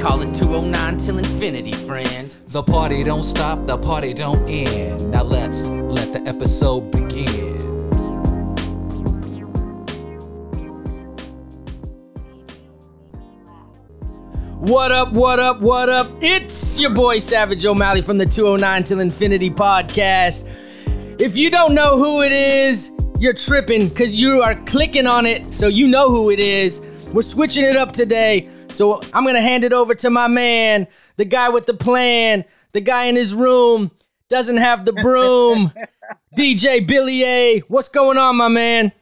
call it 209 till infinity, friend. The party don't stop, the party don't end. Now let's let the episode begin. What up, what up, what up? It's your boy Savage O'Malley from the 209 Till Infinity podcast. If you don't know who it is, you're tripping because you are clicking on it so you know who it is. We're switching it up today. So I'm going to hand it over to my man, the guy with the plan, the guy in his room, doesn't have the broom, DJ Billy A. What's going on, my man?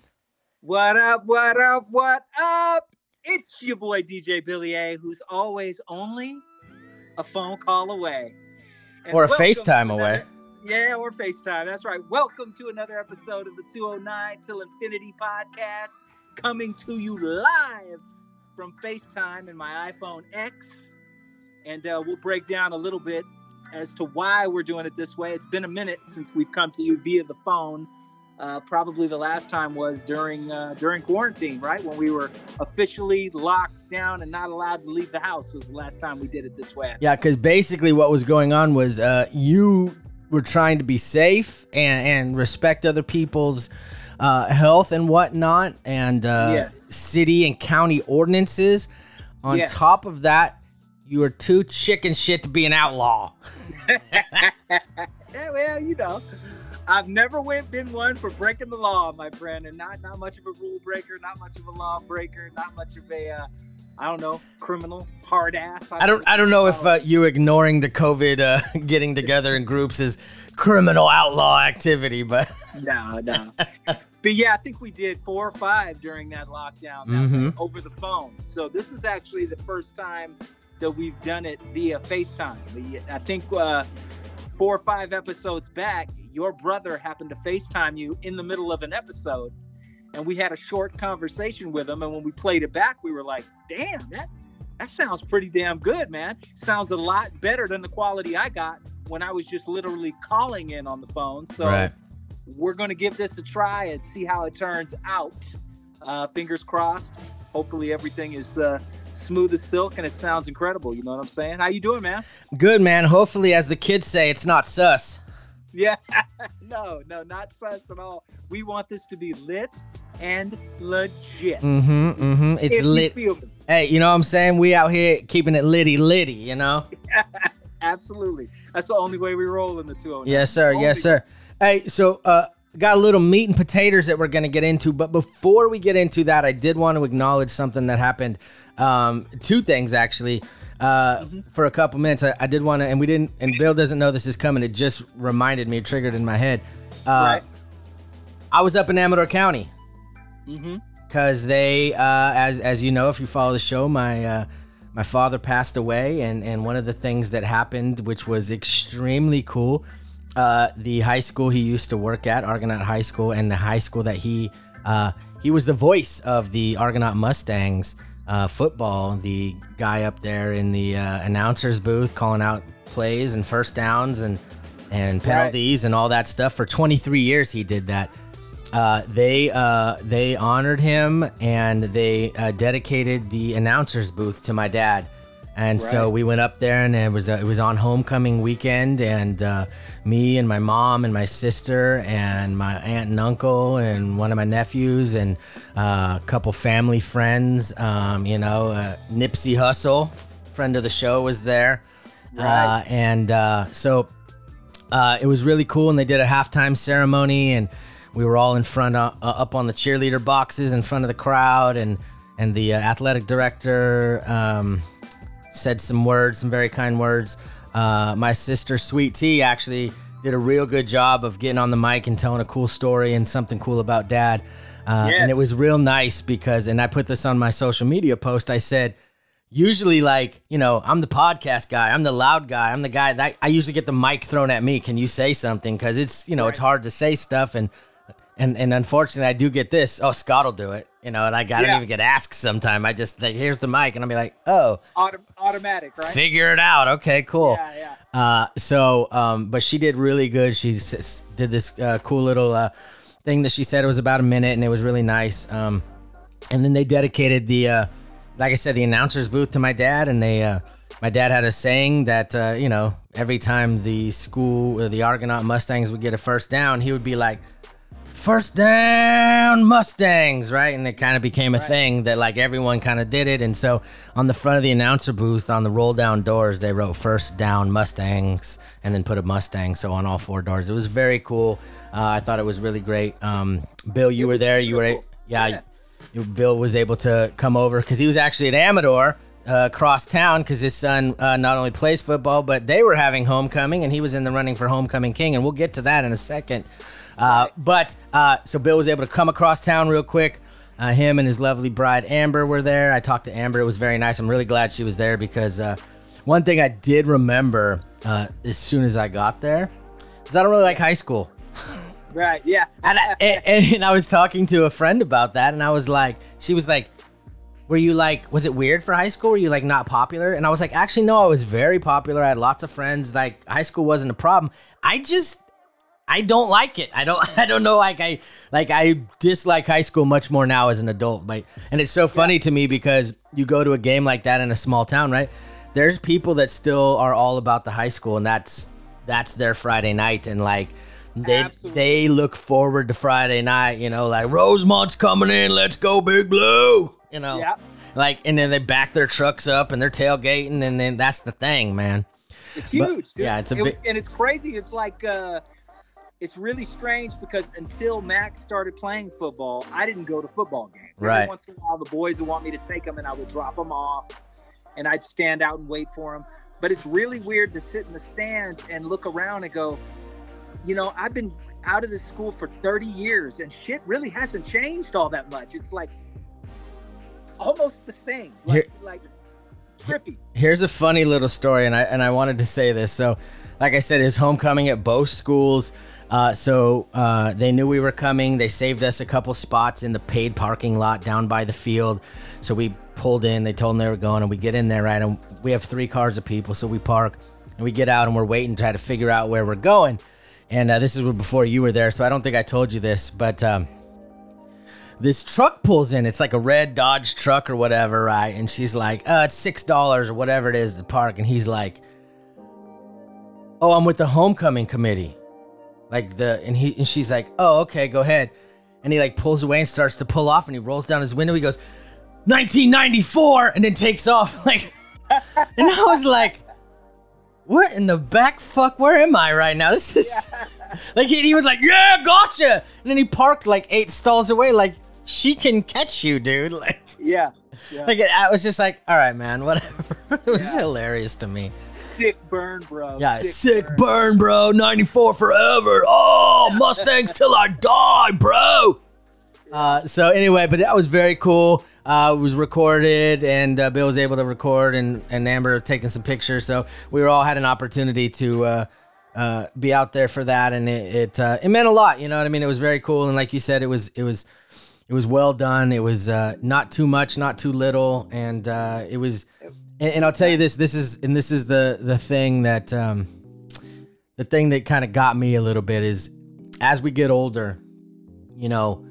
What up, what up, what up? It's your boy DJ Billy A, who's always only a phone call away. And Or a FaceTime away. Yeah, or FaceTime. That's right. Welcome to another episode of the 209 Till Infinity podcast, coming to you live from FaceTime and my iPhone X. And uh, we'll break down a little bit as to why we're doing it this way. It's been a minute since we've come to you via the phone. Uh, probably the last time was during uh, during quarantine, right? When we were officially locked down and not allowed to leave the house was the last time we did it this way. Yeah, because basically what was going on was uh, you were trying to be safe and, and respect other people's uh, health and whatnot, and uh, Yes. city and county ordinances. On Yes. top of that, you are too chicken shit to be an outlaw. Yeah, well, you know, I've never went, been one for breaking the law, my friend, and not not much of a rule breaker, not much of a law breaker, not much of a uh, I don't know criminal hard ass. I don't. I don't know if uh, you ignoring the COVID uh, getting together in groups is criminal outlaw activity, but No, no. But yeah, I think we did four or five during that lockdown that Mhm. over the phone. So this is actually the first time that we've done it via FaceTime. I think uh, four or five episodes back, your brother happened to FaceTime you in the middle of an episode, and we had a short conversation with him. And when we played it back, we were like, "Damn, that that sounds pretty damn good, man. Sounds a lot better than the quality I got." When I was just literally calling in on the phone, so Right. We're going to give this a try and see how it turns out. Uh, fingers crossed. Hopefully everything is uh, smooth as silk and it sounds incredible. You know what I'm saying? How you doing, man? good man. Hopefully, as the kids say, it's not sus. Yeah. no, no, not sus at all. We want this to be lit and legit. Mm-hmm. Mm-hmm. It's If you lit. me. Hey, you know what I'm saying? We out here keeping it litty litty, you know? Absolutely. That's the only way we roll in the 209. Yes, sir. Only Yes, sir. Hey, so uh got a little meat and potatoes that we're gonna get into, but before we get into that, I did want to acknowledge something that happened. Um, two things actually. Uh, for a couple minutes, I, I did want to, and we didn't, and Bill doesn't know this is coming. It just reminded me, triggered in my head. Uh, Right. I was up in Amador County. Mm-hmm. because they, uh, as as you know, if you follow the show, my uh, my father passed away, and and one of the things that happened, which was extremely cool, uh, the high school he used to work at, Argonaut High School, and the high school that he uh, he was the voice of the Argonaut Mustangs uh, football, the guy up there in the uh, announcers booth calling out plays and first downs and and penalties and all that stuff. For 23 years he did that uh, they uh, they honored him and they uh, dedicated the announcers booth to my dad. And so we went up there, and it was uh, it was on homecoming weekend, and uh, me and my mom and my sister and my aunt and uncle and one of my nephews and uh, a couple family friends. Um, you know, uh, Nipsey Hussle, friend of the show, was there, uh, Right. and uh, so uh, it was really cool. And they did a halftime ceremony, and we were all in front, uh, uh, up on the cheerleader boxes in front of the crowd, and and the uh, athletic director um, said some words, some very kind words. Uh, my sister, Sweet Tea, actually did a real good job of getting on the mic and telling a cool story and something cool about dad. Uh, And it was real nice because, and I put this on my social media post. I said, usually like you know i'm the podcast guy i'm the loud guy i'm the guy that i usually get the mic thrown at me can you say something because it's you know it's hard to say stuff and and and unfortunately i do get this oh scott will do it you know and i, I don't Yeah. even get asked sometime i just think here's the mic and i'll be like oh Auto- automatic, right? figure it out okay cool Yeah, yeah. uh, so, um, but she did really good. She s- s- did this uh, cool little uh, thing that she said it was about a minute, and it was really nice. Um, and then they dedicated the, uh, like I said, the announcers booth to my dad, and they, uh, my dad had a saying that uh, you know every time the school or the Argonaut Mustangs would get a first down, he would be like. First down Mustangs, right? And it kind of became a thing that like everyone kind of did it. And so on the front of the announcer booth, on the roll down doors, they wrote first down Mustangs and then put a Mustang. So on all four doors, it was very cool. Uh, I thought it was really great. Um, Bill, you were there. You were, yeah, Yeah. Bill was able to come over because he was actually at Amador uh, across town because his son uh, not only plays football, but they were having homecoming and he was in the running for homecoming king. And we'll get to that in a second. Uh, but uh, so Bill was able to come across town real quick. Uh, him and his lovely bride Amber were there. I talked to Amber. It was very nice. I'm really glad she was there because uh, one thing I did remember uh, as soon as I got there is I don't really like high school. Right, yeah. And I, and, and I was talking to a friend about that, and I was like, she was like, were you like, was it weird for high school? Were you like not popular? And I was like, actually, no, I was very popular. I had lots of friends. Like, high school wasn't a problem. I just, I don't like it. I don't, I don't know. Like, I, like, I dislike high school much more now as an adult. Like, and it's so funny to me because you go to a game like that in a small town, right? There's people that still are all about the high school, and that's, that's their Friday night. And like, they, Absolutely. they look forward to Friday night, you know, like Rosemont's coming in, let's go Big Blue, you know. Yeah. Like and then they back their trucks up and they're tailgating and then that's the thing, man. It's But- huge, dude. yeah, it's a It big- and it's crazy. It's like uh, it's really strange because until Max started playing football, I didn't go to football games. Right. Every once in a while, the boys would want me to take them, and I would drop them off, and I'd stand out and wait for them. But it's really weird to sit in the stands and look around and go, you know, I've been out of this school for 30 years, and shit really hasn't changed all that much. It's like almost the same, like, Here- like trippy. Here's a funny little story, and I and I wanted to say this. So, like I said, his homecoming at both schools. Uh, so uh, they knew we were coming. They saved us a couple spots in the paid parking lot down by the field. So we pulled in. They told them they were going, and we get in there right. And we have three cars of people, so we park and we get out and we're waiting to try to figure out where we're going. And uh, this is before you were there, so I don't think I told you this, but. Um, this truck pulls in. It's like a red Dodge truck or whatever, right? And she's like, uh, it's six dollars or whatever it is to park. And he's like, Oh, I'm with the homecoming committee. Like the and he and she's like, Oh, okay, go ahead. And he like pulls away and starts to pull off and he rolls down his window. He goes, 1994, and then takes off. Like and I was like, What in the back fuck? Where am I right now? This is like he, he was like, Yeah, gotcha. And then he parked like eight stalls away, like she can catch you, dude. Like Yeah. Yeah. like it, I was just like, all right, man, whatever. it was Yeah. hilarious to me. Sick burn, bro. Yeah, sick burn, bro. 94 forever. Oh, Mustangs till I die, bro. Uh, so anyway, but that was very cool. Uh, it was recorded, and uh, Bill was able to record, and, and Amber taking some pictures. So we were all had an opportunity to uh, uh, be out there for that, and it it, uh, it meant a lot. You know what I mean? It was very cool, and like you said, it was it was it was well done. It was uh, not too much, not too little, and uh, it was. And, and I'll tell you this: this is and this is the the thing that um, the thing that kind of got me a little bit is as we get older, you know,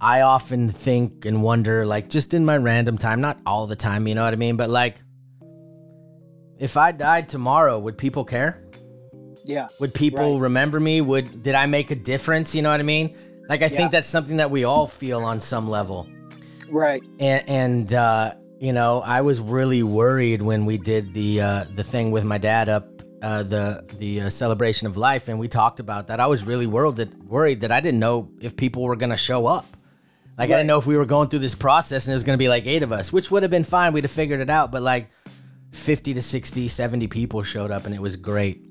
I often think and wonder, like, just in my random time, not all the time, you know what I mean? But like, if I died tomorrow, would people care? Yeah. Would people Right. remember me? Would did I make a difference? You know what I mean? Like, I Yeah. think that's something that we all feel on some level. Right. and, and uh, you know, I was really worried when we did the uh, the thing with my dad up uh, the the uh, celebration of life, and we talked about that. I was really worried that worried that I didn't know if people were gonna show up. Like I Right. didn't know if we were going through this process and it was gonna be like eight of us, which would have been fine. We'd have figured it out, but like 50 to 60, 70 people showed up, and it was great.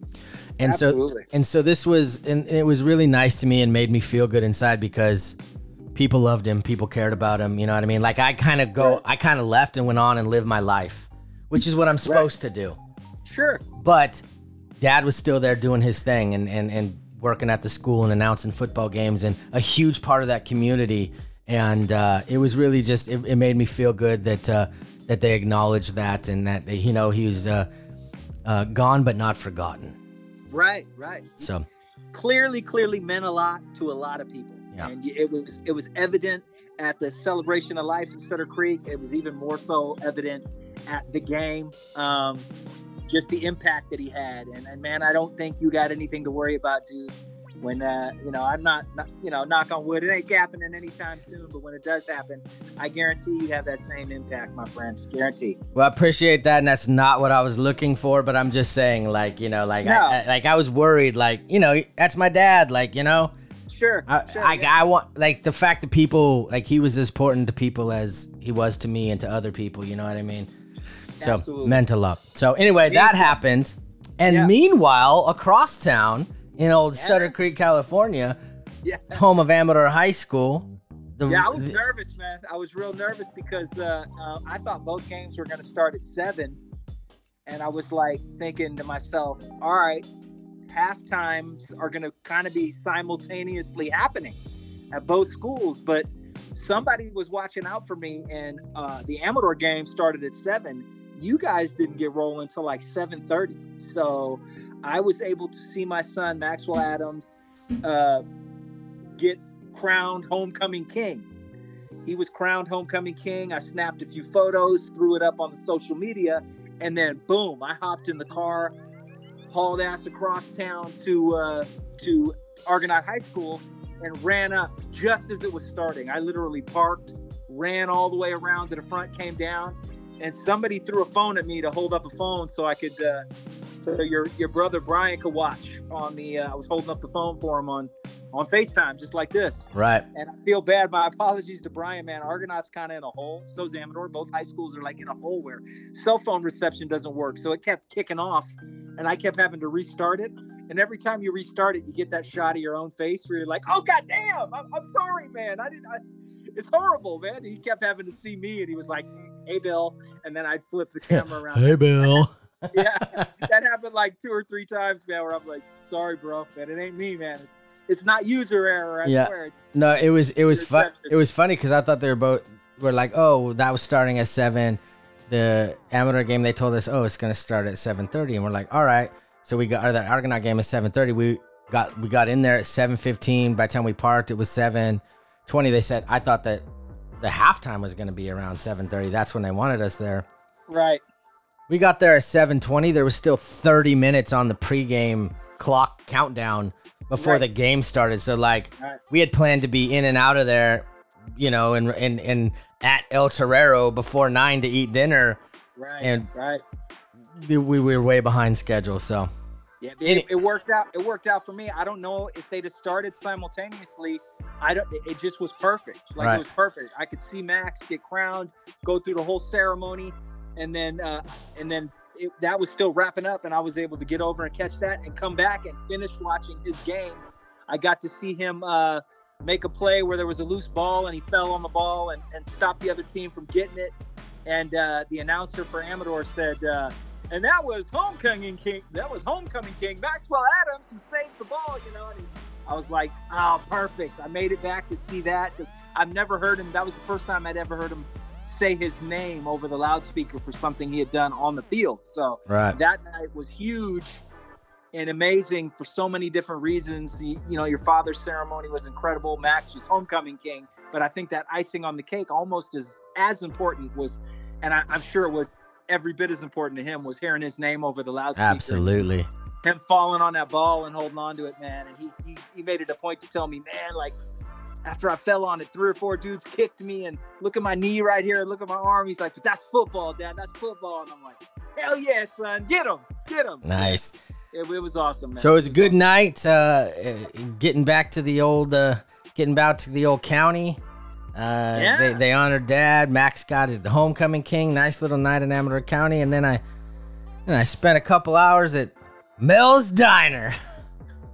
And Absolutely. so and so this was and it was really nice to me and made me feel good inside because people loved him, people cared about him, you know what I mean? Like I kind of go I kind of left and went on and lived my life, which is what I'm supposed to do. Sure. But dad was still there doing his thing and and and working at the school and announcing football games and a huge part of that community and uh, it was really just it, it made me feel good that uh, that they acknowledged that and that they, you know he was uh, uh, gone but not forgotten Right. Right. so clearly clearly meant a lot to a lot of people Yeah. and it was it was evident at the celebration of life in Sutter Creek it was even more so evident at the game um, just the impact that he had and, and man I don't think you got anything to worry about dude when uh, you know I'm not, not you know knock on wood it ain't happening anytime soon but when it does happen I guarantee you have that same impact my friend. guarantee Well, I appreciate that, and that's not what I was looking for. But I'm just saying, like you know, like No. I, I- like I was worried, like you know, that's my dad, like you know, sure I, sure, I, yeah. I want like the fact that people like he was as important to people as he was to me and to other people. You know what I mean? So Absolutely. mental up. So anyway, that happened, and Yeah. meanwhile, across town in old Sutter Creek, California, yeah home of Amador High School. The, Yeah, I was the- nervous, man. I was real nervous because uh, uh, I thought both games were going to start at seven, and I was like thinking to myself, "All right, half times are going to kind of be simultaneously happening at both schools." But somebody was watching out for me, and uh, the Amador game started at seven. You guys didn't get rolling until like seven thirty, so I was able to see my son Maxwell Adams uh, get crowned homecoming king. He was crowned homecoming king. I snapped a few photos, threw it up on the social media, and then boom, I hopped in the car, hauled ass across town to uh, to Argonaut High School, and ran up just as it was starting. I literally parked, ran all the way around to the front, came down, and somebody threw a phone at me to hold up a phone so I could, uh, so your your brother Brian could watch on the. Uh, I was holding up the phone for him on on Facetime, just like this. right. And I feel bad. My apologies to Brian, man. Argonaut's kind of in a hole. So's Amador. Both high schools are like in a hole where cell phone reception doesn't work. So it kept kicking off, and I kept having to restart it. And every time you restart it, you get that shot of your own face where you're like, "Oh goddamn, I'm, I'm sorry, man. I didn't. I, it's horrible, man." And he kept having to see me, and he was like, mm, "Hey, Bill," and then I'd flip the camera around. Hey, Bill. yeah, that happened like two or three times, man. Where I'm like, "Sorry, bro, man. It ain't me, man. It's it's not user error. I Yeah. swear. It's No, it was it was fun. It was funny because I thought they were both were like, oh, that was starting at seven. The Amador game they told us, oh, it's gonna start at seven thirty, and we're like, all right. So we got or the Argonaut game is seven thirty. We got we got in there at seven fifteen. By the time we parked, it was seven twenty. They said I thought that the halftime was gonna be around seven thirty. That's when they wanted us there. right. We got there at seven twenty. There was still thirty minutes on the pregame clock countdown before Right. the game started. So like Right. we had planned to be in and out of there, you know, and and and at El Torero before nine to eat dinner. Right. And- right. We we were way behind schedule, so Yeah, it, it worked out. It worked out for me. I don't know if they'd have started simultaneously. I don't. It just was perfect. Like Right. it was perfect. I could see Max get crowned, go through the whole ceremony, and then uh, and then it, that was still wrapping up, and I was able to get over and catch that and come back and finish watching his game. I got to see him uh, make a play where there was a loose ball and he fell on the ball and, and stopped the other team from getting it. And uh, the announcer for Amador said. Uh, and that was homecoming king. That was homecoming king Maxwell Adams who saves the ball. You know, he, I was like, oh, perfect. I made it back to see that. I've never heard him. That was the first time I'd ever heard him say his name over the loudspeaker for something he had done on the field. So right. that night was huge. and amazing for so many different reasons. You, you know, your father's ceremony was incredible. Max was homecoming king, but I think that icing on the cake, almost as as important, was, and I, I'm sure it was every bit as important to him, was hearing his name over the loudspeaker. Absolutely. Him falling on that ball and holding on to it, man. And he he, he made it a point to tell me, man, like after I fell on it, three or four dudes kicked me and look at my knee right here, and look at my arm. He's like, but that's football, dad. That's football. And I'm like, hell yeah, son. Get him. Get him. Nice. It, it was awesome, man. So it was a good awesome. night. Uh, uh, getting back to the old, uh, getting back to the old county. Uh, Yeah. they, they honored dad. Max got the homecoming king. Nice little night in Amador County, and then I, and I spent a couple hours at Mel's Diner.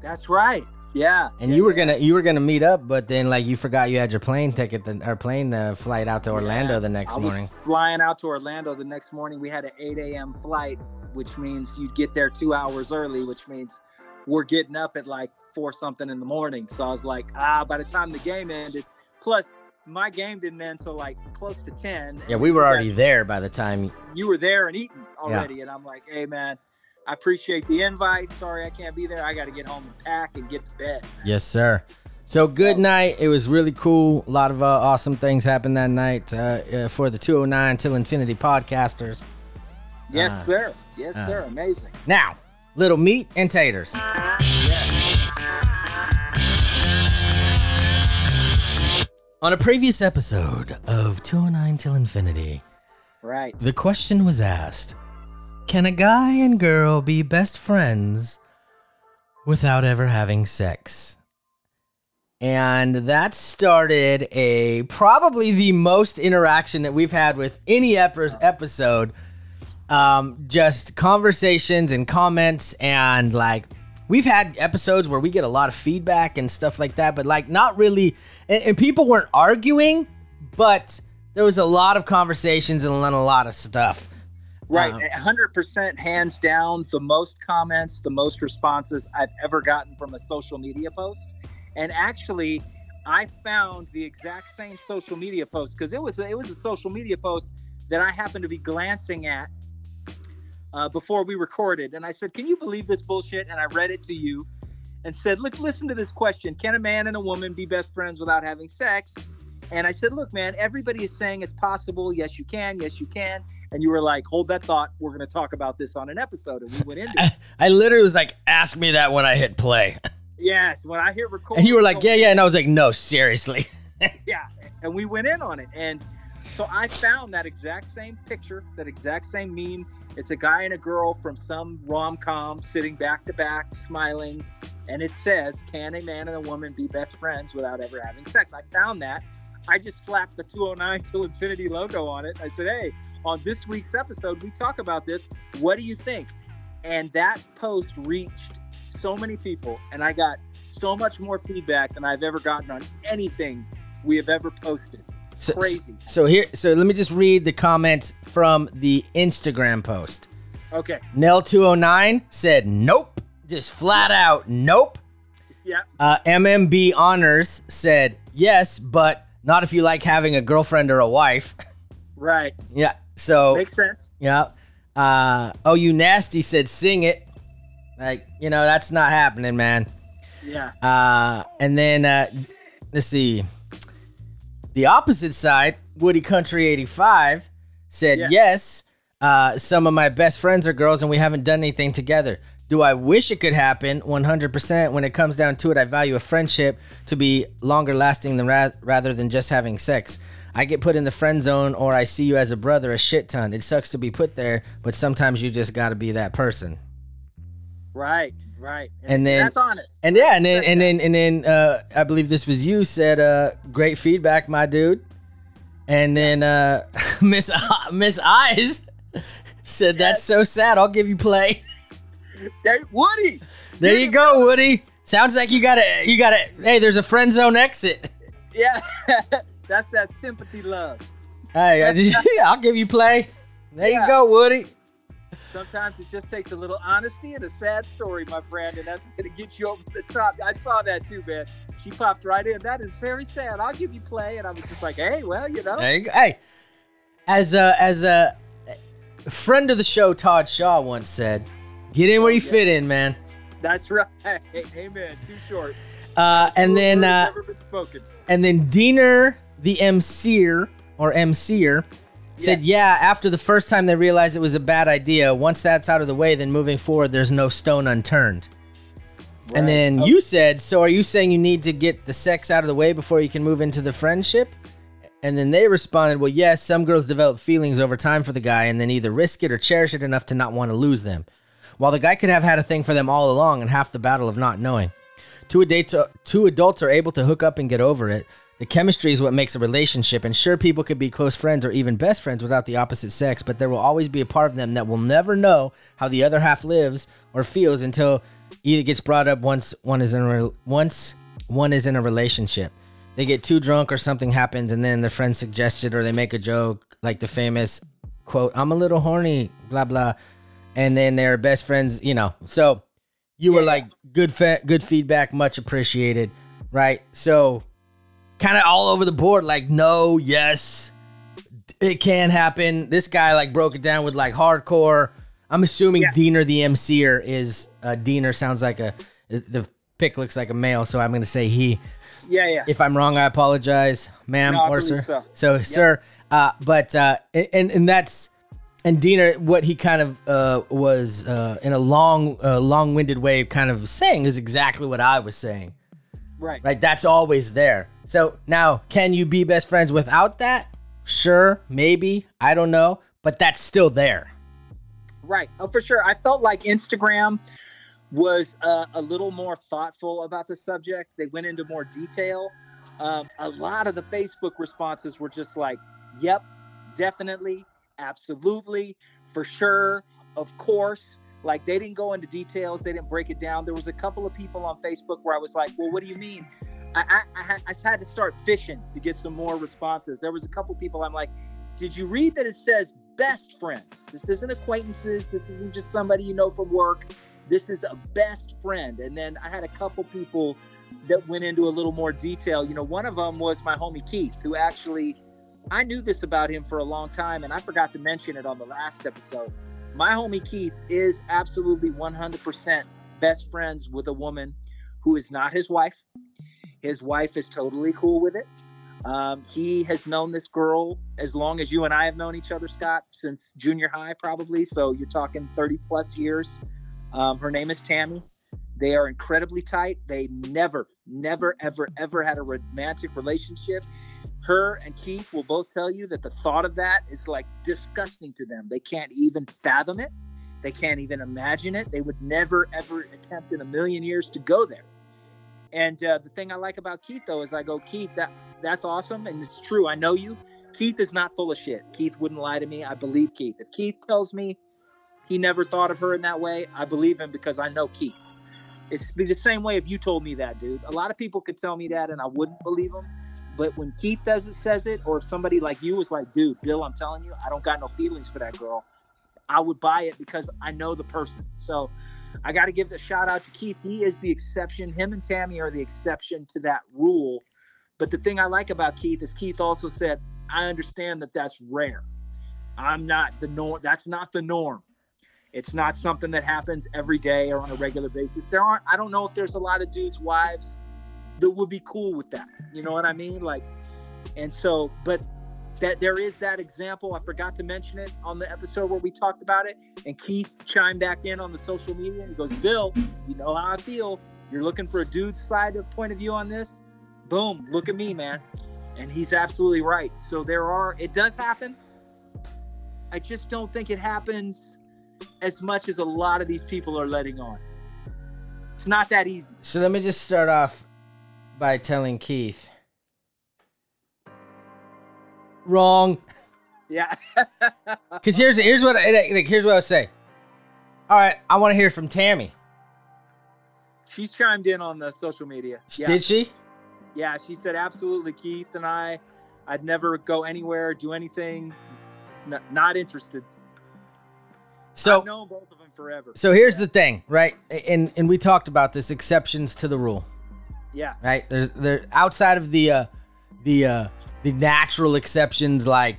That's right. Yeah. And Yeah, you were yeah. gonna you were gonna meet up, but then like you forgot you had your plane ticket the, or plane uh, flight out to Orlando Yeah. the next I was morning. flying out to Orlando the next morning. We had an 8 a.m. flight, which means you'd get there two hours early, which means we're getting up at like four something in the morning. So I was like, ah, by the time the game ended, plus my game didn't end until like close to 10. Yeah, we were already there by the time. You were there and eating already. And I'm like, hey, man, I appreciate the invite. Sorry I can't be there. I got to get home and pack and get to bed. Yes, sir. So good night. It was really cool. A lot of uh, awesome things happened that night uh, uh, for the 209 Till Infinity podcasters. Yes, Ah. sir. Yes, Ah. sir. Amazing. Now, little meat and taters. Yes. On a previous episode of 209 Till Infinity, Right. the question was asked Can a guy and girl be best friends without ever having sex? And that started a probably the most interaction that we've had with any episode. Um, just conversations and comments, and like we've had episodes where we get a lot of feedback and stuff like that, but like not really, and, and people weren't arguing, but there was a lot of conversations and a lot of stuff. Right, Um, hundred percent, hands down, the most comments, the most responses I've ever gotten from a social media post. And actually, I found the exact same social media post because it was a, it was a social media post that I happened to be glancing at uh, before we recorded, and I said, "Can you believe this bullshit?" And I read it to you, and said, "Look, listen to this question: Can a man and a woman be best friends without having sex?" And I said, "Look, man, everybody is saying it's possible. Yes, you can. Yes, you can." And you were like, "Hold that thought. We're going to talk about this on an episode." And we went into it. I literally was like, ask me that when I hit play. yes, when I hear record, And you were like, yeah, yeah. And I was like, no, seriously. yeah and we went in on it and so i found that exact same picture that exact same meme it's a guy and a girl from some rom-com sitting back to back smiling and it says can a man and a woman be best friends without ever having sex i found that i just slapped the 209 till infinity logo on it i said hey on this week's episode we talk about this what do you think and that post reached so many people and i got so much more feedback than i've ever gotten on anything we have ever posted. So, Crazy. So here, so let me just read the comments from the Instagram post. Okay. Nell209 said, nope. Just flat out, nope. Yeah. Uh, MMB Honors said, yes, but not if you like having a girlfriend or a wife. Right. yeah. So, Makes sense. yeah. Uh, oh, you nasty said, sing it. Like, you know, that's not happening, man. Yeah. Uh, and then uh, let's see. The opposite side, Woody Country 85, said Yeah. yes. Uh, some of my best friends are girls, and we haven't done anything together. Do I wish it could happen? 100%. When it comes down to it, I value a friendship to be longer lasting than ra- rather than just having sex. I get put in the friend zone, or I see you as a brother a shit ton. It sucks to be put there, but sometimes you just got to be that person. Right. Right. And then- that's honest. And yeah, and then and then and then uh, I believe this was you said uh, great feedback, my dude. And then uh, Miss Miss Eyes said that's so sad. I'll give you play. There, Woody. There you go, Woody. Sounds like you got to you got to. Hey, there's a friend zone exit. Yeah. that's that sympathy love. Hey, I'll give you play. There you go, Woody. Sometimes it just takes a little honesty and a sad story, my friend, and that's going to get you over the top. I saw that too, man. She popped right in. That is very sad. I'll give you play, and I was just like, hey, well, you know. You. Hey, as a as a friend of the show, Todd Shaw once said, "Get in where you fit in, man." That's right. Amen. Too Short. Uh, and then uh, been spoken. and then Diener, the MCer or MCer, said, "Yeah, after the first time they realized it was a bad idea. Once that's out of the way, then moving forward, there's no stone unturned." And then Oh, you said, "So are you saying you need to get the sex out of the way before you can move into the friendship?" And then they responded, "Well, yes, some girls develop feelings over time for the guy and then either risk it or cherish it enough to not want to lose them. While the guy could have had a thing for them all along and half the battle of not knowing. Two adults, uh, two adults are able to hook up and get over it. The chemistry is what makes a relationship, and sure, people could be close friends or even best friends without the opposite sex, but there will always be a part of them that will never know how the other half lives or feels until either gets brought up once one is in a, once one is in a relationship. They get too drunk or something happens, and then their friend suggests it or they make a joke, like the famous quote, "I'm a little horny," blah blah, and then they're best friends, you know. So you were Yeah. like good fe- good feedback much appreciated right so kind of all over the board like no yes it can happen this guy like broke it down with like hardcore i'm assuming Yeah. diener the mcer is uh diener sounds like a the pick looks like a male so i'm gonna say he Yeah, yeah. if i'm wrong i apologize ma'am No, or sir so. sir uh but uh and and that's and Diener, what he kind of uh, was uh, in a long, uh, long-winded way, kind of saying is exactly what I was saying. right. Right? That's always there. So now, can you be best friends without that? Sure, maybe. I don't know, but that's still there. Right. Oh, for sure. I felt like Instagram was uh, a little more thoughtful about the subject. They went into more detail. Um, a lot of the Facebook responses were just like, yep, definitely, absolutely, for sure, of course. Like they didn't go into details, they didn't break it down. There was a couple of people on Facebook where I was like, well, what do you mean? I, I, I, had, to start fishing to get some more responses. There was a couple people I'm like, did you read that it says best friends? This isn't acquaintances. This isn't just somebody you know from work. This is a best friend. And then I had a couple people that went into a little more detail. You know, one of them was my homie Keith, who actually, I knew this about him for a long time, and I forgot to mention it on the last episode. My homie Keith is absolutely 100% best friends with a woman who is not his wife. His wife is totally cool with it. Um, he has known this girl as long as you and I have known each other, Scott, since junior high, probably. So you're talking 30 plus years. Um, her name is Tammy. They are incredibly tight. They never, never, ever, ever had a romantic relationship. Her and Keith will both tell you that the thought of that is like disgusting to them. They can't even fathom it. They can't even imagine it. They would never, ever attempt in a million years to go there. And uh, the thing I like about Keith, though, is I go, Keith, that that's awesome, and it's true. I know you. Keith is not full of shit. Keith wouldn't lie to me. I believe Keith. If Keith tells me he never thought of her in that way, I believe him because I know Keith. It's be the same way if you told me that, dude. A lot of people could tell me that, and I wouldn't believe them. But when Keith does it, says it, or if somebody like you was like, dude, Bill, I'm telling you, I don't got no feelings for that girl. I would buy it because I know the person. So I got to give the shout out to Keith. He is the exception. Him and Tammy are the exception to that rule. But the thing I like about Keith is Keith also said, I understand that that's rare. I'm not the norm. That's not the norm. It's not something that happens every day or on a regular basis. There aren't, I don't know if there's a lot of dudes' wives that would be cool with that. You know what I mean? Like, and so, but that there is that example. I forgot to mention it on the episode where we talked about it. And Keith chimed back in on the social media he goes, Bill, you know how I feel. You're looking for a dude's side of point of view on this. Boom, look at me, man. And he's absolutely right. So there are, it does happen. I just don't think it happens as much as a lot of these people are letting on. It's not that easy. So let me just start off by telling Keith. Wrong. Yeah. Because here's here's what I, like, here's what I say. All right, I want to hear from Tammy. She's chimed in on the social media. Yeah. Did she? Yeah, she said absolutely. Keith and I, I'd never go anywhere, do anything. N- not interested. So I've known both of them forever. so here's the thing, right? And and we talked about this exceptions to the rule, Yeah, right? There's there outside of the uh the uh the natural exceptions like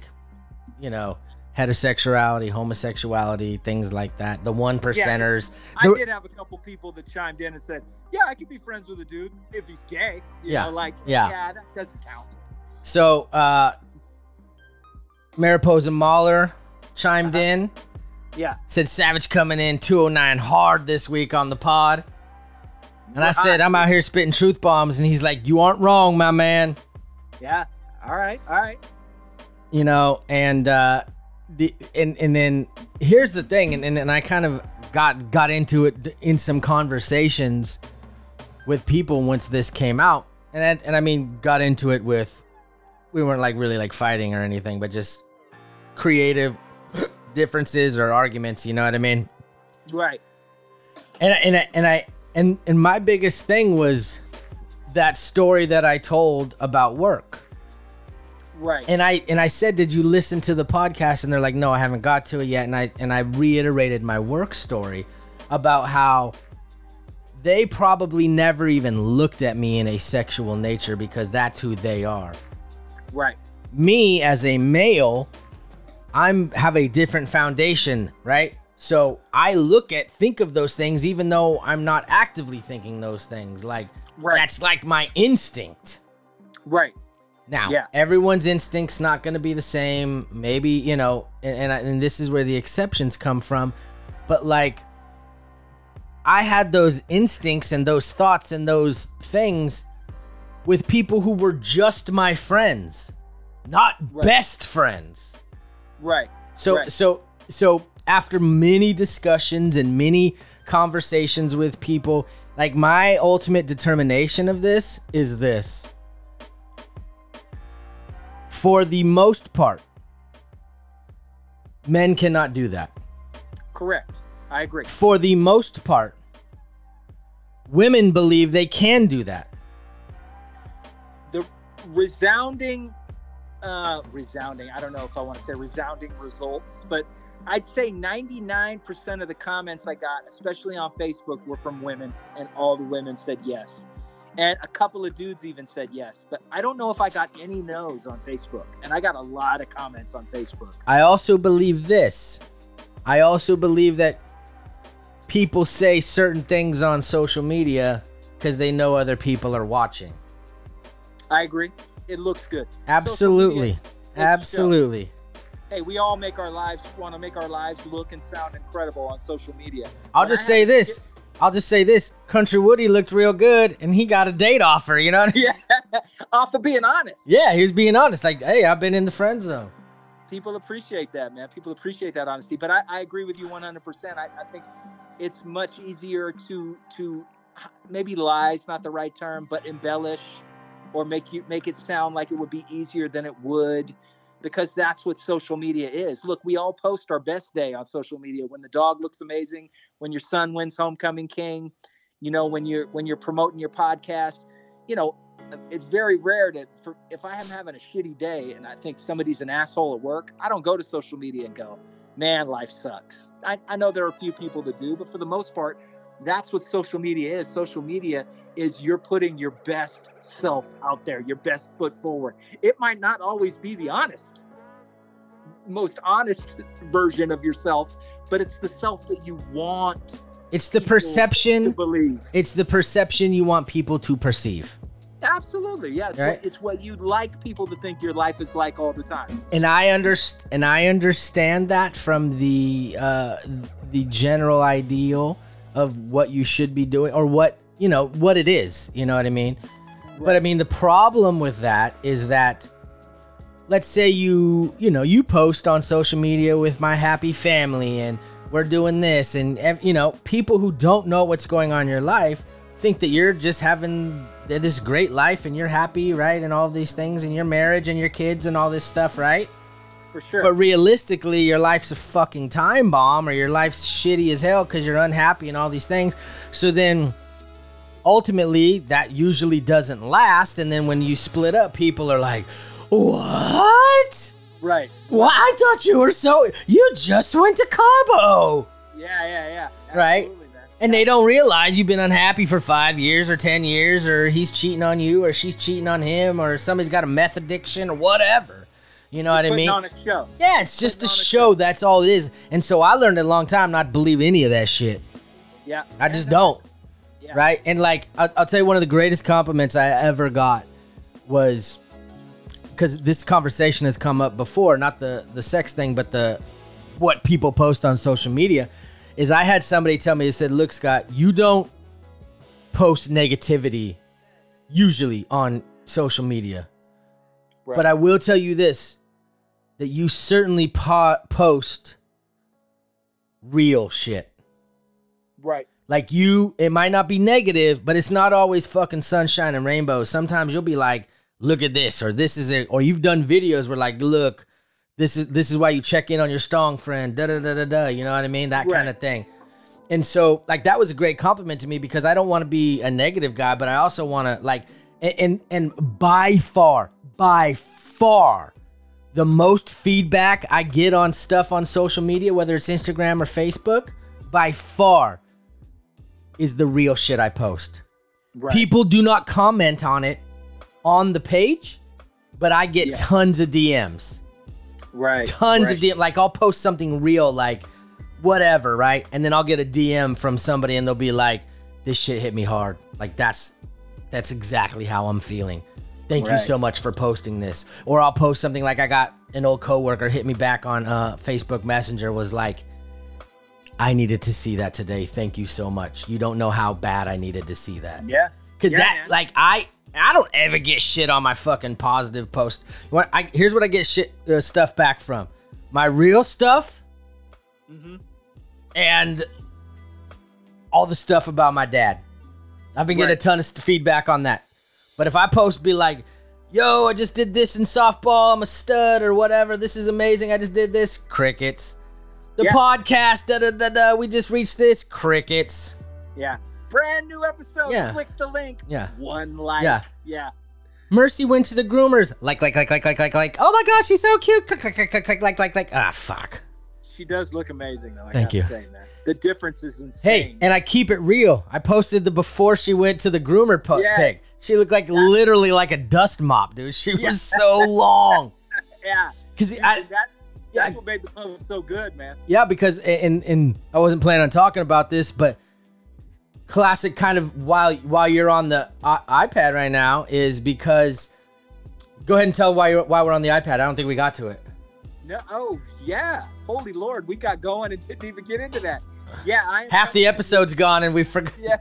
you know heterosexuality, homosexuality, things like that. The one percenters. I did have a couple people that chimed in and said, "Yeah, I could be friends with a dude if he's gay." You Yeah, know, like yeah. yeah, that doesn't count. So, uh, Mariposa Mahler chimed Uh-huh. in, Yeah, said Savage coming in 209 hard this week on the pod. And I said, I'm out here spitting truth bombs. And he's like, You aren't wrong, my man. yeah. All right, all right. You know, and, uh, the, and, and then here's the thing, and, and, and I kind of got got into it in some conversations with people once this came out, and I, and I mean got into it with we weren't like really like fighting or anything, but just creative differences or arguments. You know what I mean? Right. And I- and I, and I and and my biggest thing was that story that I told about work. Right. And I and I said, "Did you listen to the podcast?" And they're like, "No, I haven't got to it yet." And I and I reiterated my work story about how they probably never even looked at me in a sexual nature because that's who they are. right. Me as a male, I'm have a different foundation, right? So I look at think of those things even though I'm not actively thinking those things. Like Right. that's like my instinct. Right. Now, Yeah. everyone's instincts not going to be the same. Maybe you know, and and, I, and this is where the exceptions come from. But like, I had those instincts and those thoughts and those things with people who were just my friends, not Right. best friends. Right. So Right. so so after many discussions and many conversations with people, like my ultimate determination of this is this. For the most part, men cannot do that. Correct. I agree. For the most part, women believe they can do that. The resounding, uh, resounding. I don't know if I want to say resounding results, but I'd say 99% of the comments I got, especially on Facebook, were from women, and all the women said yes. And a couple of dudes even said yes, but I don't know if I got any no's on Facebook. And I got a lot of comments on Facebook. I also believe this. I also believe that people say certain things on social media because they know other people are watching. I agree. It looks good. Absolutely. media is a show. Absolutely. Hey, we all make our lives want to make our lives look and sound incredible on social media. I'll But just say this. I'll just say this. Country Woody looked real good and he got a date offer, you know I mean? Yeah, off of being honest. Yeah, he was being honest. Like, hey, I've been in the friend zone. People appreciate that, man. People appreciate that honesty. But I, I agree with you 100%. I, I think it's much easier to to maybe lies not the right term, but embellish or make you make it sound like it would be easier than it would because that's what social media is. Look, we all post our best day on social media when the dog looks amazing, when your son wins homecoming king, you know, when you're when you're promoting your podcast, you know, it's very rare that for if I am having a shitty day and I think somebody's an asshole at work, I don't go to social media and go, man, life sucks. I, I know there are a few people that do, but for the most part, that's what social media is. Social media is you're putting your best self out there, your best foot forward. It might not always be the honest, most honest version of yourself, but it's the self that you want It's the perception. believe. It's the perception you want people to perceive. Absolutely, yeah. It's, Right. what, it's what you'd like people to think your life is like all the time. and I underst- and I understand that from the uh, the general ideal of what you should be doing or what you know what it is. You know what I mean? But I mean the problem with that is that let's say you you know you post on social media with my happy family and we're doing this and you know people who don't know what's going on in your life think that you're just having this great life and you're happy right and all these things and your marriage and your kids and all this stuff right For sure. but realistically, your life's a fucking time bomb, or your life's shitty as hell because you're unhappy and all these things. So then, ultimately, that usually doesn't last. And then when you split up, people are like, "What? right. Well, I thought you were so. You just went to Cabo." Yeah, yeah, yeah. Right. Absolutely, man. And they don't realize you've been unhappy for five years or 10 years, or he's cheating on you, or she's cheating on him, or somebody's got a meth addiction, or whatever. You know what I mean? on a show. yeah, it's just a putting a show. That's all it is. And so I learned a long time not to believe any of that shit. Yeah. I just uh, don't. Yeah. Right? And like, I'll, I'll tell you one of the greatest compliments I ever got was because this conversation has come up before, not the the sex thing, but the what people post on social media. Is I had somebody tell me, they said, "Look, Scott, you don't post negativity usually on social media, Right. but I will tell you this: that you certainly po- post real shit." Right. Like you, it might not be negative, but it's not always fucking sunshine and rainbows. Sometimes you'll be like, "Look at this," or "This is it," or you've done videos where like, "Look, this is this is why you check in on your strong friend." Da da da da da. You know what I mean? That kind of thing. And so, like, that was a great compliment to me because I don't want to be a negative guy, but I also want to like, and, and and by far, by far, the most feedback I get on stuff on social media, whether it's Instagram or Facebook, by far is the real shit I post. Right. People do not comment on it on the page, but I get Yeah. tons of DMs. Right. Tons right. of DMs. Like I'll post something real, like whatever, right? And then I'll get a DM from somebody and they'll be like, this shit hit me hard. Like that's that's exactly how I'm feeling. Thank you so much for posting this. Or I'll post something like I got an old coworker hit me back on uh, Facebook Messenger was like, I needed to see that today. Thank you so much. You don't know how bad I needed to see that. Yeah. Cause Yeah, that man. like I I don't ever get shit on my fucking positive post. I, here's what I get shit uh, stuff back from my real stuff Mm-hmm. and all the stuff about my dad. I've been getting a ton of feedback on that. But if I post be like, "Yo, I just did this in softball. I'm a stud or whatever. This is amazing. I just did this." Crickets. The Yeah. podcast, da da da da. We just reached this. Crickets. Yeah. Brand new episode. Yeah. Click the link. Yeah. One like. Yeah. Yeah. Mercy went to the groomers. Like, like, like, like, like, like, like. Oh my gosh, she's so cute. Click, click, click, click, click, like, like, like. Ah, fuck. She does look amazing though. I Thank you. Say, man. The difference is insane. Hey, and I keep it real. I posted the before she went to the groomer po- Yes. pic. She looked like literally like a dust mop, dude. She Yeah. was so long. yeah. Cause I, that, yeah, that's what made the post so good, man. yeah, because and and I wasn't planning on talking about this, but classic kind of while while you're on the I- iPad right now is because. Go ahead and tell why you're, why we're on the iPad. I don't think we got to it. No, oh yeah. Holy Lord, we got going and didn't even get into that. Yeah, I Half the episode's gone and we forgot. Yeah.